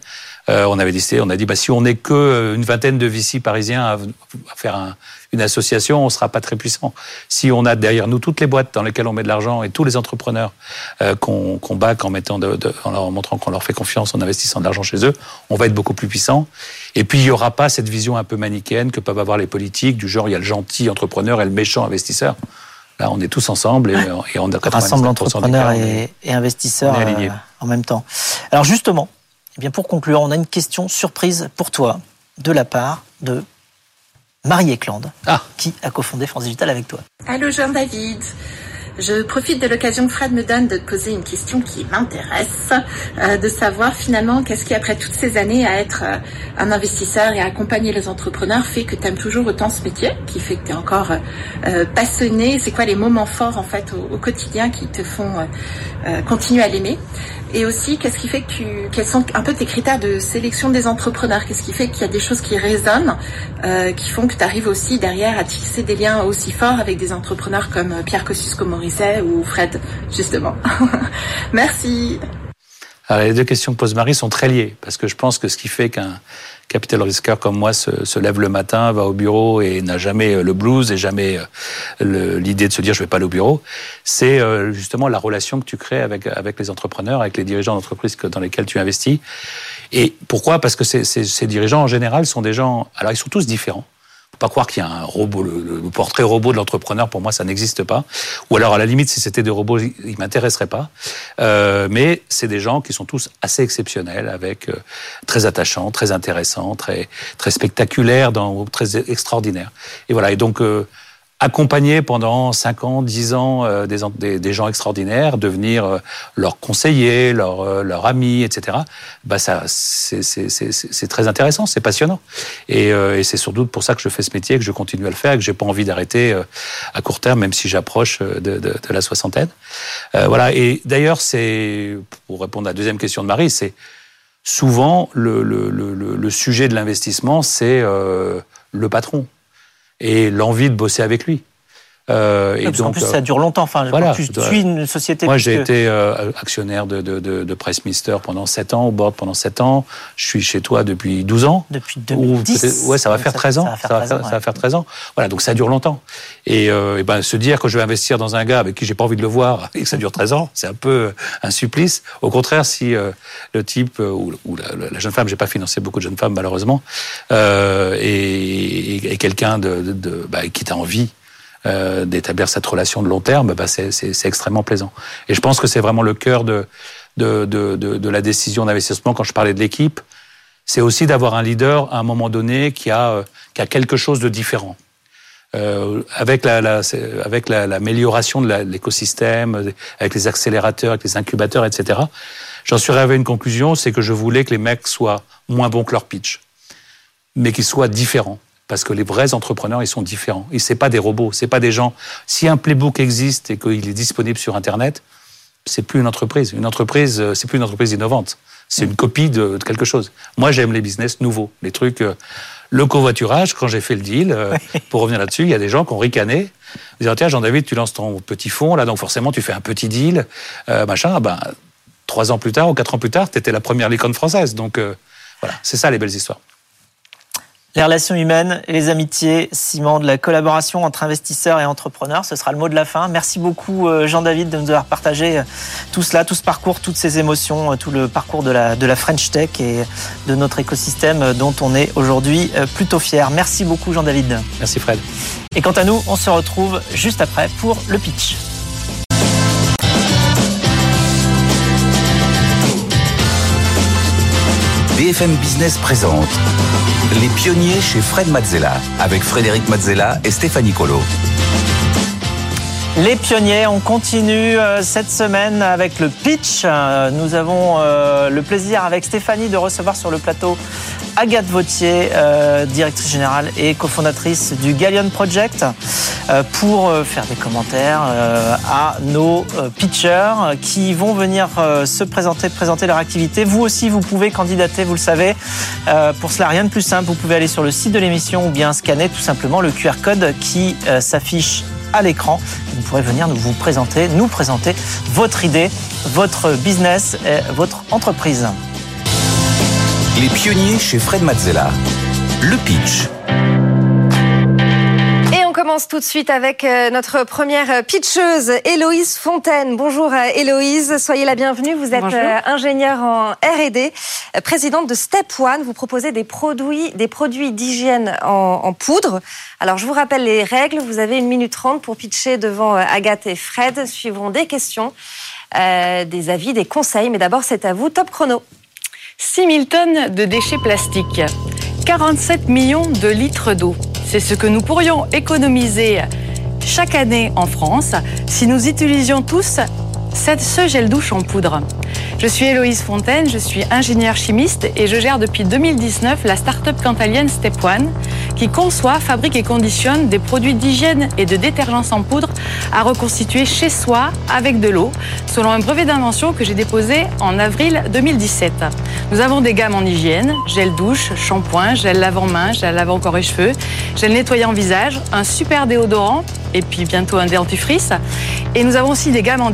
Euh, on avait décidé, on a dit, bah, si on n'est que une vingtaine de VC parisiens à, faire un, une association, on sera pas très puissant. Si on a derrière nous toutes les boîtes dans lesquelles on met de l'argent et tous les entrepreneurs euh, qu'on qu back en mettant, de, de, en leur montrant qu'on leur fait confiance, en investissant de l'argent chez eux, on va être beaucoup plus puissant. Et puis il y aura pas cette vision un peu manichéenne que peuvent avoir les politiques du genre il y a le gentil entrepreneur et le méchant investisseur. Là, on est tous ensemble et, et on a rassemble entrepreneurs et, et, investisseurs euh, en même temps. Alors justement, eh bien pour conclure, on a une question surprise pour toi de la part de Marie Eklande, ah. qui a cofondé France Digital avec toi. Allô Jean-David. Je profite de l'occasion que Fred me donne de te poser une question qui m'intéresse, euh, de savoir finalement qu'est-ce qui, après toutes ces années à être euh, un investisseur et à accompagner les entrepreneurs, fait que tu aimes toujours autant ce métier, qui fait que tu es encore euh, passionné. C'est quoi les moments forts en fait au, au quotidien qui te font continuer à l'aimer? Et aussi, qu'est-ce qui fait que tu, quels sont un peu tes critères de sélection des entrepreneurs? Qu'est-ce qui fait qu'il y a des choses qui résonnent, euh, qui font que tu arrives aussi derrière à tisser des liens aussi forts avec des entrepreneurs comme Pierre Kosciusko-Morizet ou Fred, justement? Merci. Les deux questions que pose Marie sont très liées, parce que je pense que ce qui fait qu'un capital risqueur comme moi se, lève le matin, va au bureau et n'a jamais euh, le blues et jamais euh, l'idée de se dire je vais pas aller au bureau, c'est euh, justement la relation que tu crées avec, avec les entrepreneurs, avec les dirigeants d'entreprise dans lesquels tu investis. Et pourquoi? Parce que ces dirigeants en général sont des gens, alors ils sont tous différents pas croire qu'il y a un robot, le, portrait robot de l'entrepreneur, pour moi, ça n'existe pas. Ou alors, à la limite, si c'était des robots, ils m'intéresseraient pas. Euh, mais c'est des gens qui sont tous assez exceptionnels, avec euh, très attachants, très intéressants, très très spectaculaires, très extraordinaires. Et voilà. Et donc. Euh, accompagner pendant 5 ans, 10 ans euh, des, des, des, gens extraordinaires, devenir euh, leur conseiller, leur, euh, leur ami, etc. Bah ça, c'est très intéressant, c'est passionnant. Et, et c'est surtout pour ça que je fais ce métier, que je continue à le faire, et que j'ai pas envie d'arrêter à court terme, même si j'approche de, de, de, la soixantaine. voilà. Et d'ailleurs, c'est pour répondre à la deuxième question de Marie, c'est souvent le, le, le, le, sujet de l'investissement, c'est le patron et l'envie de bosser avec lui. Euh, et donc, en plus, ça dure longtemps. Enfin, voilà, tu suis une société. Moi, j'ai été euh, actionnaire de, de, de, de Pressmister pendant 7 ans, au board pendant 7 ans. Je suis chez toi depuis 12 ans. Depuis 2010. ouais, ça va faire 13 ans. Ça va faire, ça 13, va, ans, ça va faire 13 ans. Voilà, donc ça dure longtemps. Et, euh, et, ben, se dire que je vais investir dans un gars avec qui j'ai pas envie de le voir et que ça dure 13 ans, c'est un peu un supplice. Au contraire, si euh, le type ou, ou la, la, jeune femme, j'ai pas financé beaucoup de jeunes femmes malheureusement, euh, et, et, et quelqu'un de, de, de bah, qui t'a envie euh, d'établir cette relation de long terme, bah c'est extrêmement plaisant. Et je pense que c'est vraiment le cœur de, de, de, de, la décision d'investissement quand je parlais de l'équipe. C'est aussi d'avoir un leader à un moment donné qui a, euh, qui a quelque chose de différent. Euh, avec la, la avec l'amélioration la, de l'écosystème, avec les accélérateurs, avec les incubateurs, etc. J'en suis arrivé à une conclusion, c'est que je voulais que les mecs soient moins bons que leur pitch, mais qu'ils soient différents parce que les vrais entrepreneurs, ils sont différents. Et c'est pas des robots, c'est pas des gens. Si un playbook existe et qu'il est disponible sur Internet, c'est plus une entreprise. Une entreprise, euh, c'est plus une entreprise innovante. C'est une copie de, de quelque chose. Moi, j'aime les business nouveaux, les trucs. Euh, le covoiturage, quand j'ai fait le deal, euh, pour revenir là-dessus, il y a des gens qui ont ricané. Ils disent tiens, Jean-David, tu lances ton petit fonds là, donc forcément tu fais un petit deal, euh, machin. Ben trois ans plus tard ou quatre ans plus tard, tu étais la première licorne française. Donc voilà, c'est ça les belles histoires. Les relations humaines et les amitiés, ciment de la collaboration entre investisseurs et entrepreneurs, ce sera le mot de la fin. Merci beaucoup euh, Jean-David de nous avoir partagé euh, tout cela, tout ce parcours, toutes ces émotions, euh, tout le parcours de la, de la French Tech et de notre écosystème dont on est aujourd'hui plutôt fier. Merci beaucoup Jean-David. Merci Fred. Et quant à nous, on se retrouve juste après pour le pitch. BFM Business présente Les pionniers chez Fred Mazzella avec Frédéric Mazzella et Stéphanie Colo. Les pionniers, on continue euh, cette semaine avec le pitch. Euh, nous avons euh, le plaisir avec Stéphanie de recevoir sur le plateau Agathe Vautier, directrice générale et cofondatrice du Gallion Project, pour faire des commentaires à nos pitchers qui vont venir se présenter, présenter leur activité. Vous aussi, vous pouvez candidater, vous le savez. Pour cela, rien de plus simple, vous pouvez aller sur le site de l'émission ou bien scanner tout simplement le QR code qui s'affiche à l'écran. Vous pourrez venir nous vous présenter, nous présenter votre idée, votre business, et votre entreprise. Les pionniers chez Fred Mazzella. Le pitch. Et on commence tout de suite avec euh, notre première pitcheuse, Héloïse Fontaine. Bonjour euh, Héloïse, soyez la bienvenue. Vous êtes Bonjour. ingénieure en R&D, présidente de Step One. Vous proposez des produits, des produits d'hygiène en, en, poudre. Alors je vous rappelle les règles. Vous avez une minute trente pour pitcher devant euh, Agathe et Fred. Suivront des questions, euh, des avis, des conseils. Mais d'abord c'est à vous. Top chrono. 6 000 tonnes de déchets plastiques, 47 millions de litres d'eau. C'est ce que nous pourrions économiser chaque année en France si nous utilisions tous ce gel douche en poudre. Je suis Héloïse Fontaine, je suis ingénieure chimiste et je gère depuis 2019 la start-up cantalienne Step One qui conçoit, fabrique et conditionne des produits d'hygiène et de détergents en poudre à reconstituer chez soi avec de l'eau, selon un brevet d'invention que j'ai déposé en avril 2017. Nous avons des gammes en hygiène, gel douche, shampoing, gel lavant-main, gel lavant corps et cheveux, gel nettoyant visage, un super déodorant et puis bientôt un dentifrice. Et nous avons aussi des gammes en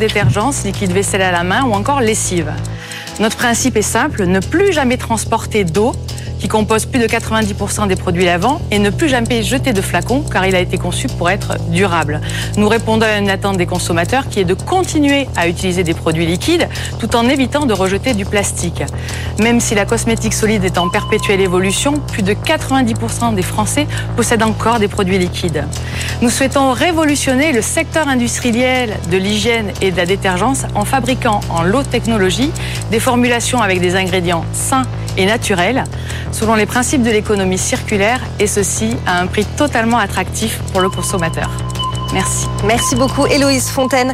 liquide vaisselle à la main ou encore lessive. Notre principe est simple, ne plus jamais transporter d'eau qui compose plus de 90% des produits lavants et ne plus jamais jeter de flacons car il a été conçu pour être durable. Nous répondons à une attente des consommateurs qui est de continuer à utiliser des produits liquides tout en évitant de rejeter du plastique. Même si la cosmétique solide est en perpétuelle évolution, plus de 90% des Français possèdent encore des produits liquides. Nous souhaitons révolutionner le secteur industriel de l'hygiène et de la détergence en fabriquant en low technologie des formulations avec des ingrédients sains et naturels selon les principes de l'économie circulaire et ceci à un prix totalement attractif pour le consommateur. Merci. Merci beaucoup Héloïse Fontaine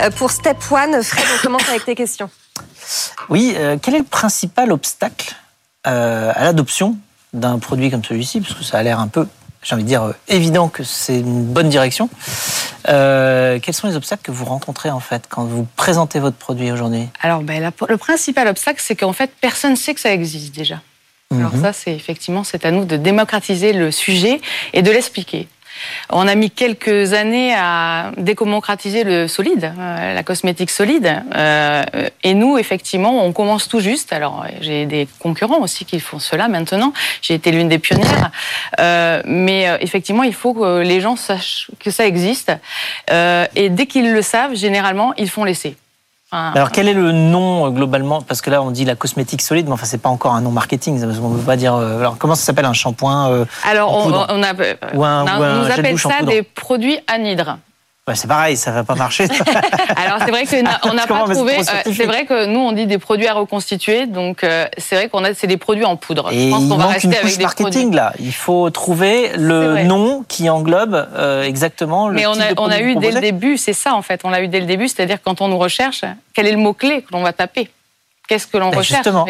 euh, pour Step One. Fred, on commence avec tes questions. Oui, euh, quel est le principal obstacle euh, à l'adoption d'un produit comme celui-ci? Parce que ça a l'air un peu, j'ai envie de dire, évident que c'est une bonne direction. quels sont les obstacles que vous rencontrez en fait quand vous présentez votre produit aujourd'hui? Alors, ben, le principal obstacle, c'est qu'en fait, personne ne sait que ça existe déjà. Alors mhm. ça, c'est effectivement, c'est à nous de démocratiser le sujet et de l'expliquer. On a mis quelques années à démocratiser le solide, euh, la cosmétique solide. Euh, et nous, effectivement, on commence tout juste. Alors, j'ai des concurrents aussi qui font cela maintenant. J'ai été l'une des pionnières. Euh, mais effectivement, il faut que les gens sachent que ça existe. et dès qu'ils le savent, généralement, ils font l'essai. Alors quel est le nom euh, globalement? Parce que là on dit la cosmétique solide, mais enfin c'est pas encore un nom marketing. On ne peut pas dire. Euh, alors comment ça s'appelle un shampoing euh, Alors on, on, a, ou un, on, nous appelle ça des produits anhydres c'est pareil, ça va pas marcher. Alors c'est vrai qu'on n'a pas trouvé. Euh, c'est vrai que nous on dit des produits à reconstituer, donc euh, c'est vrai qu'on a c'est des produits en poudre. Et Je pense qu'on va rester une avec des marketing là. Il faut trouver le nom qui englobe euh, exactement le. Mais on a on a eu dès le début, c'est ça en fait. On l'a eu dès le début, c'est-à-dire quand on nous recherche, quel est le mot clé que l'on va taper? Qu'est-ce que l'on ben, recherche Alors,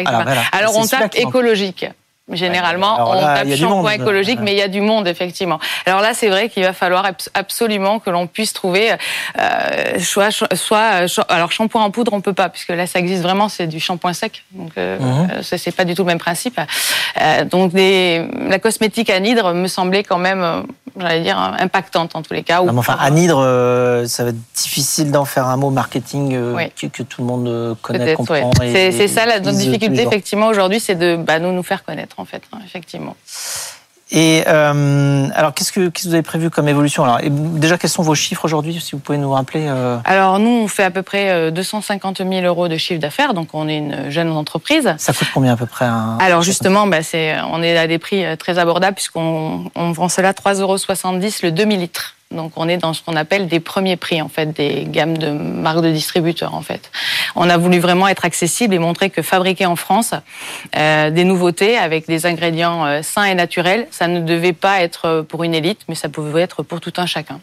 Alors on tape écologique. Généralement, on tape shampoing écologique, mais il y a du monde, effectivement. Alors là, c'est vrai qu'il va falloir absolument que l'on puisse trouver euh, soit, soit, alors shampoing en poudre, on peut pas, puisque là, ça existe vraiment, c'est du shampoing sec. Donc, euh, euh c'est pas du tout le même principe. Euh, donc, des, la cosmétique anhydre me semblait quand même, j'allais dire, impactante en tous les cas. Non, enfin, anhydre, ça va être difficile d'en faire un mot marketing que, que, tout le monde connaît, comprend. C'est ça, la, notre difficulté, effectivement, aujourd'hui, c'est de bah, nous, nous faire connaître en fait, hein, effectivement. Et euh, alors, qu'est-ce que, qu'est-ce que vous avez prévu comme évolution? Alors, Déjà, quels sont vos chiffres aujourd'hui, si vous pouvez nous rappeler euh? Alors, nous, on fait à peu près 250 euh, 000 euros de chiffre d'affaires, donc on est une jeune entreprise. Ça coûte combien à peu près un... Alors, justement, bah, c'est, on est à des prix très abordables, puisqu'on on vend cela à 3,70 euros le demi litres. Donc on est dans ce qu'on appelle des premiers prix en fait, des gammes de marques de distributeurs en fait. On a voulu vraiment être accessible et montrer que fabriquer en France euh, des nouveautés avec des ingrédients euh, sains et naturels, ça ne devait pas être pour une élite, mais ça pouvait être pour tout un chacun.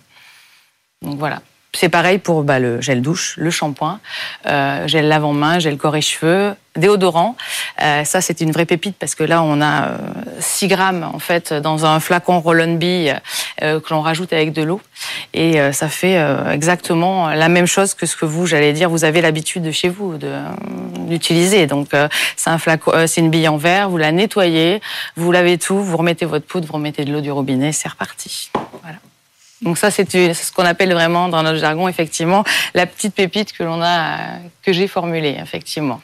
Donc voilà. C'est pareil pour bah, le gel douche, le shampoing, euh, gel lavant-main, gel corps et cheveux, déodorant. Euh, ça, c'est une vraie pépite parce que là, on a 6 euh, grammes en fait dans un flacon Roll-on-Bee euh, que l'on rajoute avec de l'eau. Et euh, ça fait exactement la même chose que ce que vous, j'allais dire, vous avez l'habitude de chez vous d'utiliser. Donc, c'est un flacon, c'est une bille en verre, vous la nettoyez, vous lavez tout, vous remettez votre poudre, vous remettez de l'eau du robinet, c'est reparti. Voilà. Donc ça, c'est ce qu'on appelle vraiment dans notre jargon, effectivement, la petite pépite que l'on a, que j'ai formulée, effectivement.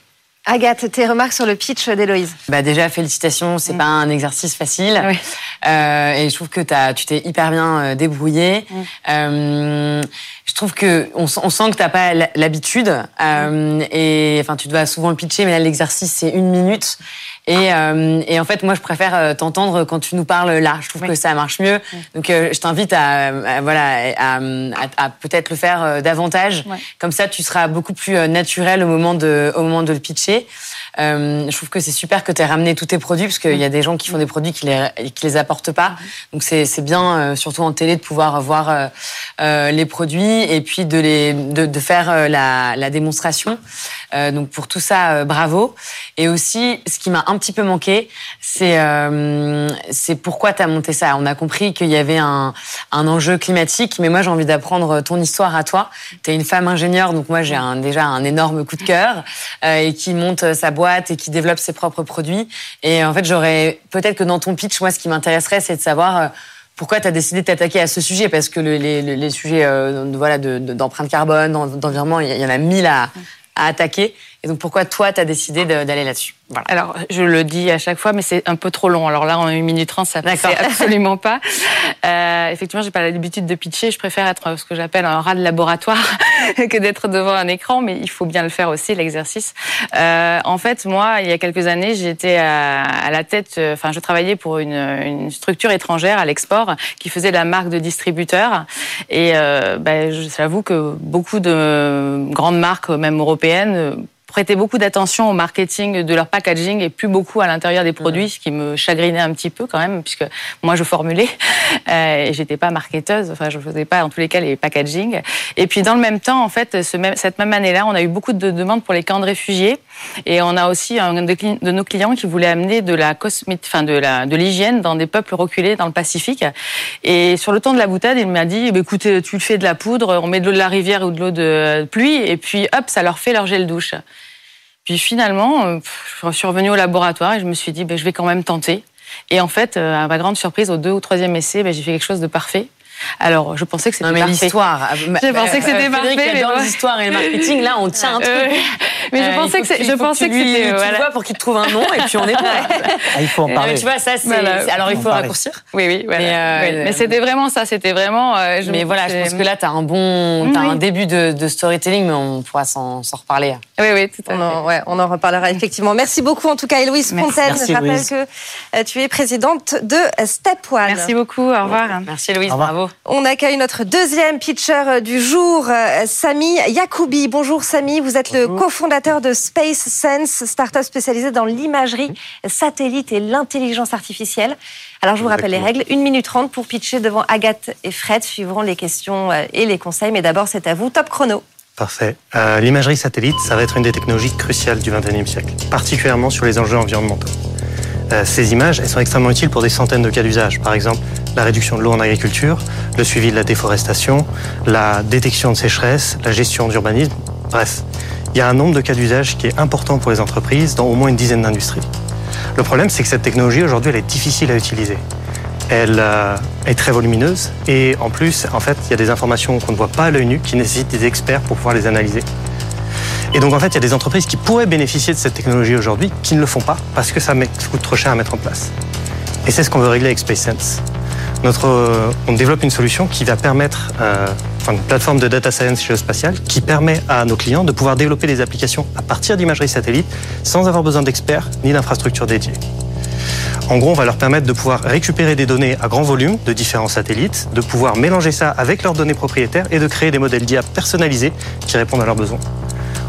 Agathe, tes remarques sur le pitch d'Héloïse? Bah Déjà, félicitations, c'est mm. pas un exercice facile. Oui. Euh, et je trouve que as, tu t'es hyper bien euh, débrouillé. Mm. Euh, je trouve que on, on sent que t'as pas l'habitude. Euh, et enfin, tu dois souvent le pitcher, mais là, l'exercice, c'est une minute. Et, euh, et, en fait, moi, je préfère euh, t'entendre quand tu nous parles là. Je trouve que ça marche mieux. Donc, euh, je t'invite à, voilà, à, à, peut-être le faire davantage. Comme ça, tu seras beaucoup plus naturel au moment de, au moment de le pitcher. Je trouve que c'est super que tu ramené tous tes produits, parce qu'il y a des gens qui font des produits qui les, qui les apportent pas. Donc c'est bien, surtout en télé, de pouvoir voir les produits et puis de, les, de, de faire la, la démonstration. donc pour tout ça, bravo. Et aussi, ce qui m'a un petit peu manqué, c'est c'est pourquoi tu as monté ça. On a compris qu'il y avait un, un enjeu climatique, mais moi j'ai envie d'apprendre ton histoire à toi. Tu es une femme ingénieure, donc moi j'ai un, déjà un énorme coup de cœur euh, et qui monte sa boîte et qui développe ses propres produits. Et en fait, j'aurais peut-être que dans ton pitch, moi ce qui m'intéresserait, c'est de savoir euh, pourquoi tu as décidé de t'attaquer à ce sujet Parce que les, les, sujets euh, voilà, d'empreinte de, carbone, d'environnement, il y en a mille à, à attaquer. Et donc pourquoi toi, tu as décidé d'aller là-dessus? Voilà. Alors, je le dis à chaque fois, mais c'est un peu trop long. Alors là, en 1 minute 30, ça passe absolument pas. Euh, effectivement, j'ai pas l'habitude de pitcher. Je préfère être ce que j'appelle un rat de laboratoire que d'être devant un écran, mais il faut bien le faire aussi, l'exercice. Euh, en fait, moi, il y a quelques années, j'étais à, à, la tête, euh, enfin, je travaillais pour une, une structure étrangère à l'export qui faisait la marque de distributeur. Et euh, ben, j'avoue que beaucoup de grandes marques, même européennes, prêtaient beaucoup d'attention au marketing de leur packaging et plus beaucoup à l'intérieur des produits, ce qui me chagrinait un petit peu quand même, puisque moi je formulais euh, et j'étais pas marketeuse, enfin je faisais pas en tous les cas les packaging. Et puis dans le même temps, en fait, ce même, cette même année-là, on a eu beaucoup de demandes pour les camps de réfugiés et on a aussi un de, nos clients qui voulait amener de la cosmétique, enfin de la de l'hygiène dans des peuples reculés dans le Pacifique. Et sur le temps de la boutade, il m'a dit, bah, écoutez, tu le fais de la poudre, on met de l'eau de la rivière ou de l'eau de pluie et puis hop, ça leur fait leur gel douche. Puis finalement, euh, je suis revenue au laboratoire et je me suis dit, ben, je vais quand même tenter. Et en fait, euh, à ma grande surprise, au deux ou troisième essai, ben, j'ai fait quelque chose de parfait. Alors, je pensais que c'était parfait. l'histoire. Je pensais que c'était parfait. Mais dans l'histoire et le marketing, là, on tient un truc. mais je pensais que je pensais que c'était. Tu vois pour qu'il te trouve un nom et puis on est bon. Ah, il faut en parler. tu vois, ça, c'est. Alors, il faut raccourcir. Oui, oui. Voilà. Mais, euh, mais c'était vraiment ça. C'était vraiment. Euh, mais voilà, je pense que là, tu as un bon, as un début de, de, storytelling, mais on pourra s'en reparler. Oui, oui, tout à on En, ouais, on en reparlera effectivement. Merci beaucoup, en tout cas, Héloïse Fontaine. je rappelle que euh, tu es présidente de Step One. Merci beaucoup. Au revoir. Merci, Héloïse. Bravo. On accueille notre deuxième pitcher du jour, euh, Samy Yacoubi. Bonjour Samy, vous êtes le cofondateur de Space Sense, startup spécialisée dans l'imagerie satellite et l'intelligence artificielle. Alors je vous rappelle les règles, 1 minute 30 pour pitcher devant Agathe et Fred, suivront les questions euh, et les conseils, mais d'abord c'est à vous, top chrono. Parfait. Euh, l'imagerie satellite, ça va être une des technologies cruciales du XXIe siècle, particulièrement sur les enjeux environnementaux. Euh, ces images, elles sont extrêmement utiles pour des centaines de cas d'usage. Par exemple, la réduction de l'eau en agriculture, le suivi de la déforestation, la détection de sécheresse, la gestion d'urbanisme. Bref, il y a un nombre de cas d'usage qui est important pour les entreprises dans au moins une dizaine d'industries. Le problème, c'est que cette technologie, aujourd'hui, elle est difficile à utiliser. Elle euh, est très volumineuse et en plus, en fait, il y a des informations qu'on ne voit pas à l'œil nu qui nécessitent des experts pour pouvoir les analyser. Et donc en fait, il y a des entreprises qui pourraient bénéficier de cette technologie aujourd'hui qui ne le font pas parce que ça coûte trop cher à mettre en place. Et c'est ce qu'on veut régler avec SpaceSense. Notre, euh, on développe une solution qui va permettre, euh, enfin une plateforme de data science géospatiale qui permet à nos clients de pouvoir développer des applications à partir d'imagerie satellite sans avoir besoin d'experts ni d'infrastructures dédiées. En gros, on va leur permettre de pouvoir récupérer des données à grand volume de différents satellites, de pouvoir mélanger ça avec leurs données propriétaires et de créer des modèles d'IA personnalisés qui répondent à leurs besoins.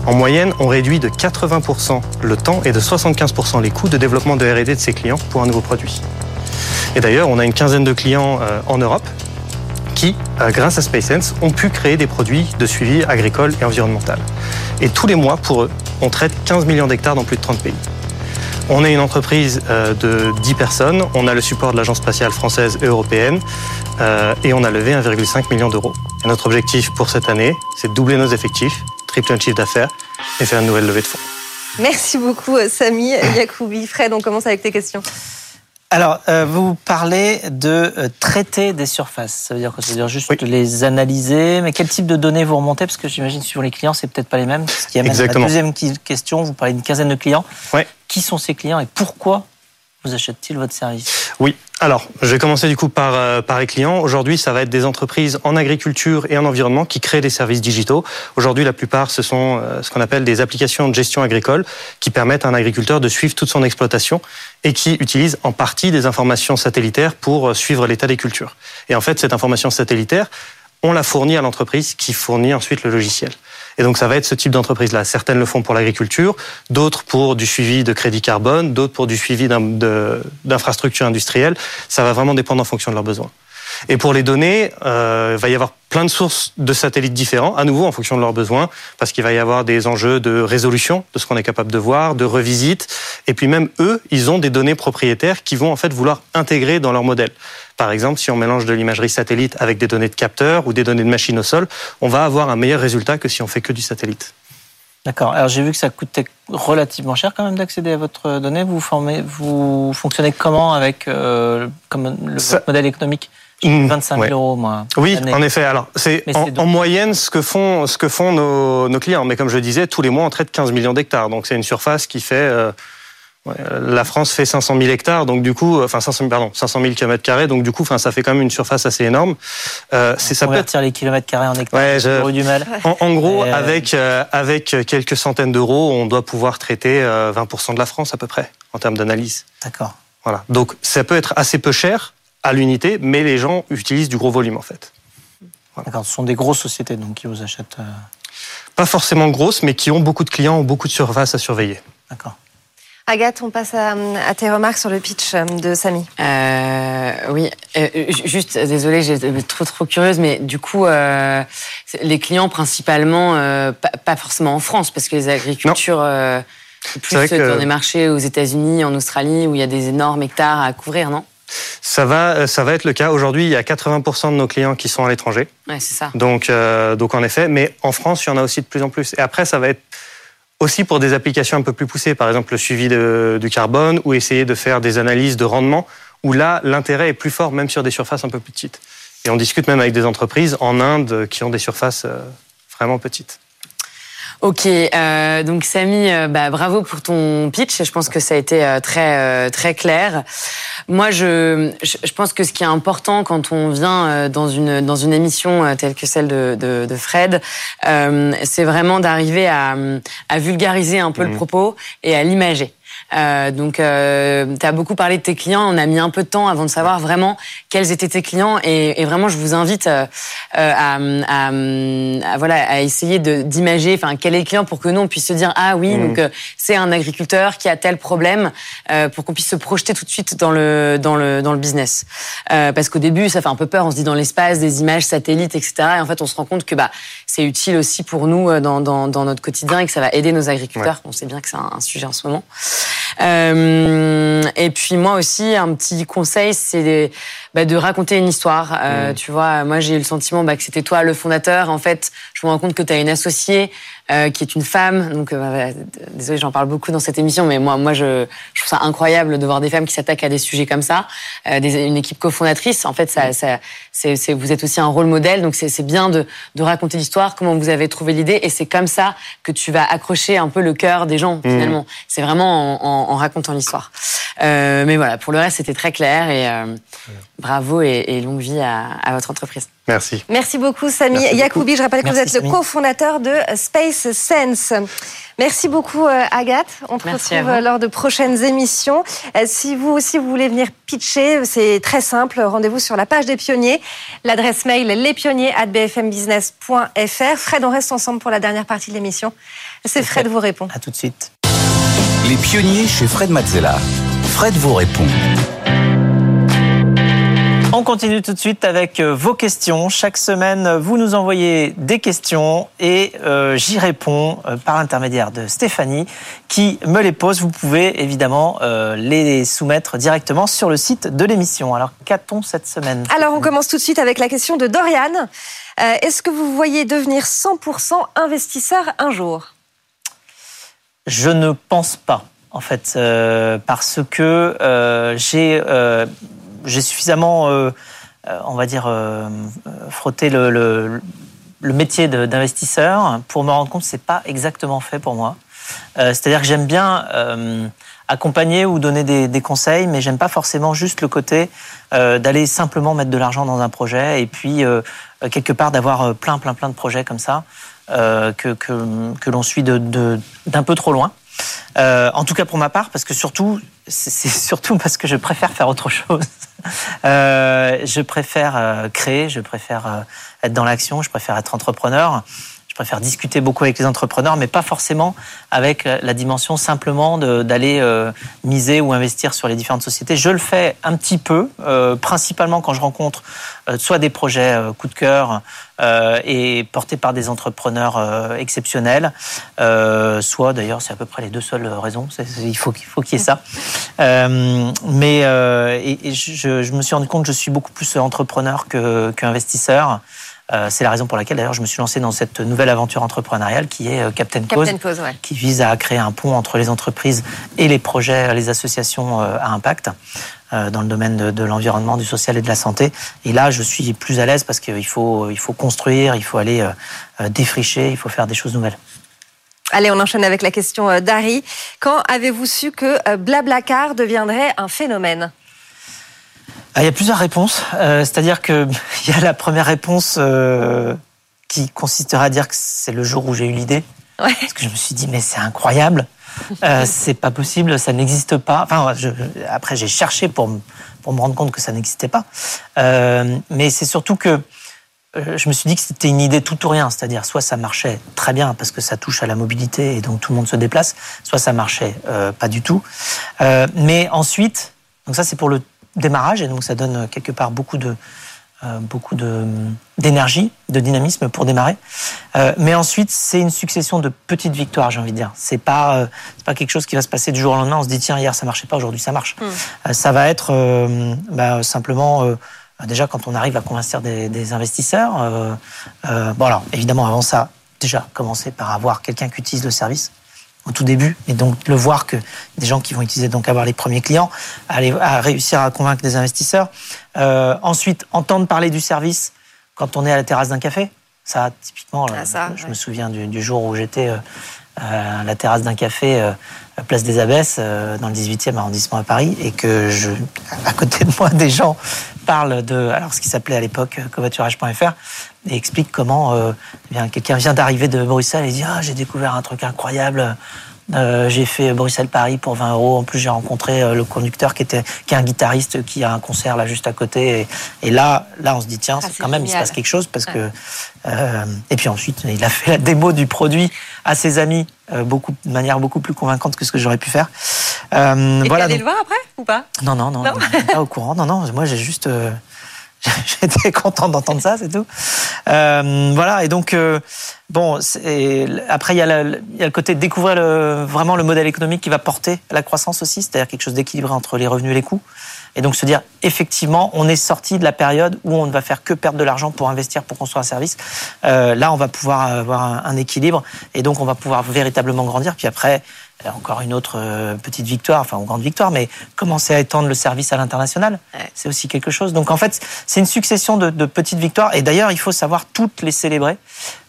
En moyenne, on réduit de 80% le temps et de 75% les coûts de développement de R&D de ses clients pour un nouveau produit. Et d'ailleurs, on a une quinzaine de clients euh, en Europe qui, euh, grâce à SpaceSense, ont pu créer des produits de suivi agricole et environnemental. Et tous les mois, pour eux, on traite 15 millions d'hectares dans plus de 30 pays. On est une entreprise euh, de 10 personnes, on a le support de l'Agence spatiale française et européenne et on a levé 1,5 million d'euros. Notre objectif pour cette année, c'est de doubler nos effectifs tripler un chiffre d'affaires et faire une nouvelle levée de fonds. Merci beaucoup, euh, Samy, Yacoubi. Fred, on commence avec tes questions. Alors, euh, vous parlez de euh, traiter des surfaces. Ça veut dire que ça veut dire juste les analyser. Mais quel type de données vous remontez? Parce que j'imagine suivant les clients, c'est peut-être pas les mêmes. Ce qui amène Exactement. la deuxième question. Vous parlez d'une quinzaine de clients. Ouais. Qui sont ces clients et pourquoi vous achètent-ils votre service? Oui, alors je vais commencer du coup par, euh, par les clients. Aujourd'hui, ça va être des entreprises en agriculture et en environnement qui créent des services digitaux. Aujourd'hui, la plupart, ce sont euh, ce qu'on appelle des applications de gestion agricole qui permettent à un agriculteur de suivre toute son exploitation et qui utilisent en partie des informations satellitaires pour euh, suivre l'état des cultures. Et en fait, cette information satellitaire, on la fournit à l'entreprise qui fournit ensuite le logiciel. Et donc ça va être ce type d'entreprise-là. Certaines le font pour l'agriculture, d'autres pour du suivi de crédit carbone, d'autres pour du suivi d'infrastructures industrielles. Ça va vraiment dépendre en fonction de leurs besoins. Et pour les données, euh, il va y avoir plein de sources de satellites différents, à nouveau en fonction de leurs besoins, parce qu'il va y avoir des enjeux de résolution de ce qu'on est capable de voir, de revisite, et puis même eux, ils ont des données propriétaires qui vont en fait vouloir intégrer dans leur modèle. Par exemple, si on mélange de l'imagerie satellite avec des données de capteurs ou des données de machines au sol, on va avoir un meilleur résultat que si on fait que du satellite. D'accord. Alors j'ai vu que ça coûtait relativement cher quand même d'accéder à votre donnée. Vous formez, vous fonctionnez comment avec euh, comme le modèle économique? 25 000 euros, moi. Oui, en effet. Alors, c'est en, moyenne ce que font, ce que font nos, clients. Mais comme je disais, tous les mois, on traite 15 millions d'hectares. Donc, c'est une surface qui fait. Euh, la France fait 500 000 hectares, donc du coup, enfin 500 000, pardon, 500 000 kilomètres carrés, donc du coup, enfin ça fait quand même une surface assez énorme. Euh, c'est ça peut être... les kilomètres carrés en hectares. Ouais, je... du mal. En, gros, euh, avec euh, avec quelques centaines d'euros, on doit pouvoir traiter 20% de la France à peu près en termes d'analyse. D'accord. Voilà. Donc ça peut être assez peu cher, à l'unité, mais les gens utilisent du gros volume en fait. D'accord, ce sont des grosses sociétés donc qui vous achètent. Euh, Pas forcément grosses, mais qui ont beaucoup de clients, ou beaucoup de surfaces à surveiller. D'accord. Agathe, on passe à, tes remarques sur le pitch euh, de Samy. Euh, oui, juste, désolée, j'étais trop trop curieuse, mais du coup, les clients principalement, pas, forcément en France, parce que les agricultures, plus dans des marchés aux États-Unis, en Australie, où il y a des énormes hectares à couvrir, non? Ça va, euh, ça va être le cas. Aujourd'hui, il y a 80% de nos clients qui sont à l'étranger. Ouais, c'est ça. Donc, euh, donc en effet, mais en France, il y en a aussi de plus en plus. Et après, ça va être aussi pour des applications un peu plus poussées, par exemple le suivi du carbone ou essayer de faire des analyses de rendement, où là, l'intérêt est plus fort, même sur des surfaces un peu plus petites. Et on discute même avec des entreprises en Inde qui ont des surfaces euh, vraiment petites. Ok, euh, donc Samy, euh, bah, bravo pour ton pitch. Je pense que ça a été euh, très euh, très clair. Moi, je, je pense que ce qui est important quand on vient dans une dans une émission telle que celle de, de, de Fred, c'est vraiment d'arriver à, à vulgariser un peu le mmh. propos et à l'imager. Euh, donc, euh, tu as beaucoup parlé de tes clients. On a mis un peu de temps avant de savoir vraiment quels étaient tes clients. Et, et vraiment, je vous invite euh, à, à, à, voilà, à essayer d'imager enfin, quel est le client pour que nous, on puisse se dire, ah oui, mmh. donc euh, c'est un agriculteur qui a tel problème, euh, pour qu'on puisse se projeter tout de suite dans le, dans le, dans le business. parce qu'au début, ça fait un peu peur. On se dit dans l'espace, des images satellites, etc. Et en fait, on se rend compte que bah, c'est utile aussi pour nous dans, dans, dans, notre quotidien et que ça va aider nos agriculteurs. On sait bien que c'est un, un, sujet en ce moment. Euh, et puis moi aussi, un petit conseil, c'est bah, de raconter une histoire. Euh, mmh. Tu vois, moi j'ai eu le sentiment bah, que c'était toi le fondateur. En fait, je me rends compte que tu as une associée euh, qui est une femme. Donc, euh, désolé, j'en parle beaucoup dans cette émission, mais moi, moi, je, je, trouve ça incroyable de voir des femmes qui s'attaquent à des sujets comme ça. Euh, des, une équipe cofondatrice, en fait, ça, ça c'est, vous êtes aussi un rôle modèle. Donc, c'est, bien de, de raconter l'histoire, comment vous avez trouvé l'idée, et c'est comme ça que tu vas accrocher un peu le cœur des gens mmh. finalement. C'est vraiment en, en, racontant l'histoire. Euh, mais voilà, pour le reste, c'était très clair et euh, bravo et, et, longue vie à, à votre entreprise. Merci. Merci beaucoup, Samy Yacoubi. Je rappelle que vous êtes le cofondateur de Space Sense. Merci beaucoup, euh, Agathe. On te retrouve euh, lors de prochaines émissions. Euh, si vous aussi vous voulez venir pitcher, c'est très simple. Rendez-vous sur la page des pionniers. L'adresse mail lespionniers@bfmbusiness.fr. Fred, on reste ensemble pour la dernière partie de l'émission. C'est Fred vous répond. À tout de suite. Les pionniers chez Fred Mazzella. Fred vous répond. On continue tout de suite avec euh, vos questions. Chaque semaine, vous nous envoyez des questions et euh, j'y réponds euh, par l'intermédiaire de Stéphanie qui me les pose. Vous pouvez évidemment les soumettre directement sur le site de l'émission. Alors, qu'a-t-on cette semaine Alors, on commence tout de suite avec la question de Dorian. Est-ce que vous voyez devenir 100% investisseur un jour? Je ne pense pas en fait, parce que j'ai j'ai suffisamment, euh, euh, on va dire, euh, frotté le, métier d'investisseur pour me rendre compte que c'est pas exactement fait pour moi. C'est-à-dire que j'aime bien accompagner ou donner des, conseils, mais j'aime pas forcément juste le côté d'aller simplement mettre de l'argent dans un projet et puis quelque part d'avoir plein plein plein de projets comme ça que, l'on suit d'un peu trop loin. Euh, en tout cas pour ma part, parce que surtout, c'est surtout parce que je préfère faire autre chose. Euh, je préfère euh, créer, je préfère être dans l'action, je préfère être entrepreneur. Je préfère discuter beaucoup avec les entrepreneurs, mais pas forcément avec la dimension simplement d'aller euh, miser ou investir sur les différentes sociétés. Je le fais un petit peu, euh, principalement quand je rencontre euh, soit des projets coup de cœur et portés par des entrepreneurs exceptionnels, soit d'ailleurs c'est à peu près les deux seules raisons. il faut qu'il faut qu'il y ait ça. mais je, me suis rendu compte que je suis beaucoup plus entrepreneur qu'investisseur. Euh, c'est la raison pour laquelle d'ailleurs je me suis lancé dans cette nouvelle aventure entrepreneuriale qui est euh, Captain, Cause, qui vise à créer un pont entre les entreprises et les projets, les associations euh, à impact dans le domaine de, l'environnement, du social et de la santé. Et là, je suis plus à l'aise parce qu'il faut, il faut construire, il faut aller défricher, il faut faire des choses nouvelles. Allez, on enchaîne avec la question d'Harry. Quand avez-vous su que Blablacar deviendrait un phénomène? Ah, il y a plusieurs réponses. Euh, c'est-à-dire qu'il y a la première réponse euh, qui consistera à dire que c'est le jour où j'ai eu l'idée. Parce que je me suis dit, mais c'est incroyable. Euh, c'est pas possible, ça n'existe pas. Enfin, après, j'ai cherché pour, pour me rendre compte que ça n'existait pas. mais c'est surtout que je me suis dit que c'était une idée tout ou rien. C'est-à-dire, soit ça marchait très bien parce que ça touche à la mobilité et donc tout le monde se déplace, soit ça marchait pas du tout. mais ensuite, donc ça c'est pour le démarrage et donc ça donne quelque part beaucoup de euh, beaucoup de d'énergie, de dynamisme pour démarrer. Euh, mais ensuite, c'est une succession de petites victoires, j'ai envie de dire. C'est pas euh, c'est pas quelque chose qui va se passer du jour au lendemain. On se dit tiens hier ça marchait pas, aujourd'hui ça marche. Hmm. ça va être bah, simplement déjà quand on arrive à convaincre des, des investisseurs. bon alors évidemment avant ça, déjà commencer par avoir quelqu'un qui utilise le service au tout début, et donc le voir que des gens qui vont utiliser, donc avoir les premiers clients, aller, à réussir à convaincre des investisseurs. Euh, ensuite, entendre parler du service quand on est à la terrasse d'un café. Ça, typiquement, ah, je me souviens du, jour où j'étais euh, à la terrasse d'un café, euh, place des Abbesses, dans le 18e arrondissement à Paris, et que je, à côté de moi, des gens parlent de, alors ce qui s'appelait à l'époque covoiturage.fr, et explique comment euh, eh quelqu'un vient d'arriver de Bruxelles et dit ah j'ai découvert un truc incroyable. Euh, j'ai fait Bruxelles-Paris pour 20 euros. En plus, j'ai rencontré euh, le conducteur qui était, qui est un guitariste qui a un concert là juste à côté. Et, là, là, on se dit tiens, ah, quand même, il se passe quelque chose parce que. Euh, et puis ensuite, il a fait la démo du produit à ses amis, beaucoup de manière beaucoup plus convaincante que ce que j'aurais pu faire. et voilà. Allez le voir après ou pas? Non, non, non, non. pas au courant. Non, non. Moi, j'ai juste. J'étais content d'entendre ça, c'est tout. Euh, voilà, et donc, euh, bon, après, il y, a le, il y, a le côté de découvrir le, vraiment le modèle économique qui va porter la croissance aussi, c'est-à-dire quelque chose d'équilibré entre les revenus et les coûts. Et donc se dire, effectivement, on est sorti de la période où on ne va faire que perdre de l'argent pour investir, pour construire un service. Euh, là, on va pouvoir avoir un, un, équilibre et donc on va pouvoir véritablement grandir. Puis après, encore une autre euh, petite victoire, enfin une grande victoire, mais commencer à étendre le service à l'international, c'est aussi quelque chose. Donc en fait, c'est une succession de, de, petites victoires. Et d'ailleurs, il faut savoir toutes les célébrer.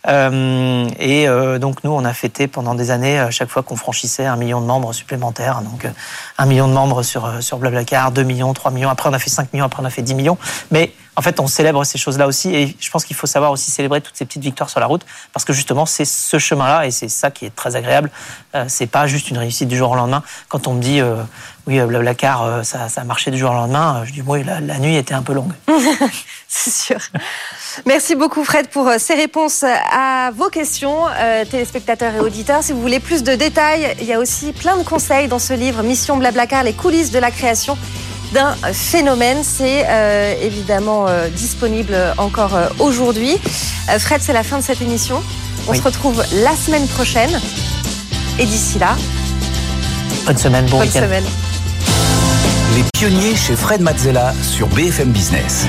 Euh, et euh, donc nous, on a fêté pendant des années à chaque fois qu'on franchissait un million de membres supplémentaires. Donc euh, un million de membres sur euh, sur Blablacar, 2 millions, 3 millions. Après, on a fait 5 millions. Après, on a fait 10 millions. Mais en fait, on célèbre ces choses-là aussi. Et je pense qu'il faut savoir aussi célébrer toutes ces petites victoires sur la route, parce que justement, c'est ce chemin-là et c'est ça qui est très agréable. Euh, c'est pas juste une réussite du jour au lendemain. Quand on me dit euh, oui, Blablacar, ça, ça a marché du jour au lendemain, je dis oui, la, nuit était un peu longue. c'est sûr. Merci beaucoup Fred pour euh, ces réponses à vos questions, euh, téléspectateurs et auditeurs. Si vous voulez plus de détails, il y a aussi plein de conseils dans ce livre Mission Blablacar, les coulisses de la création d'un phénomène. C'est euh, évidemment disponible encore aujourd'hui. Fred, c'est la fin de cette émission. On se retrouve la semaine prochaine. Et d'ici là, bonne semaine, bon bonne semaine. Les pionniers chez Fred Mazzella sur BFM Business.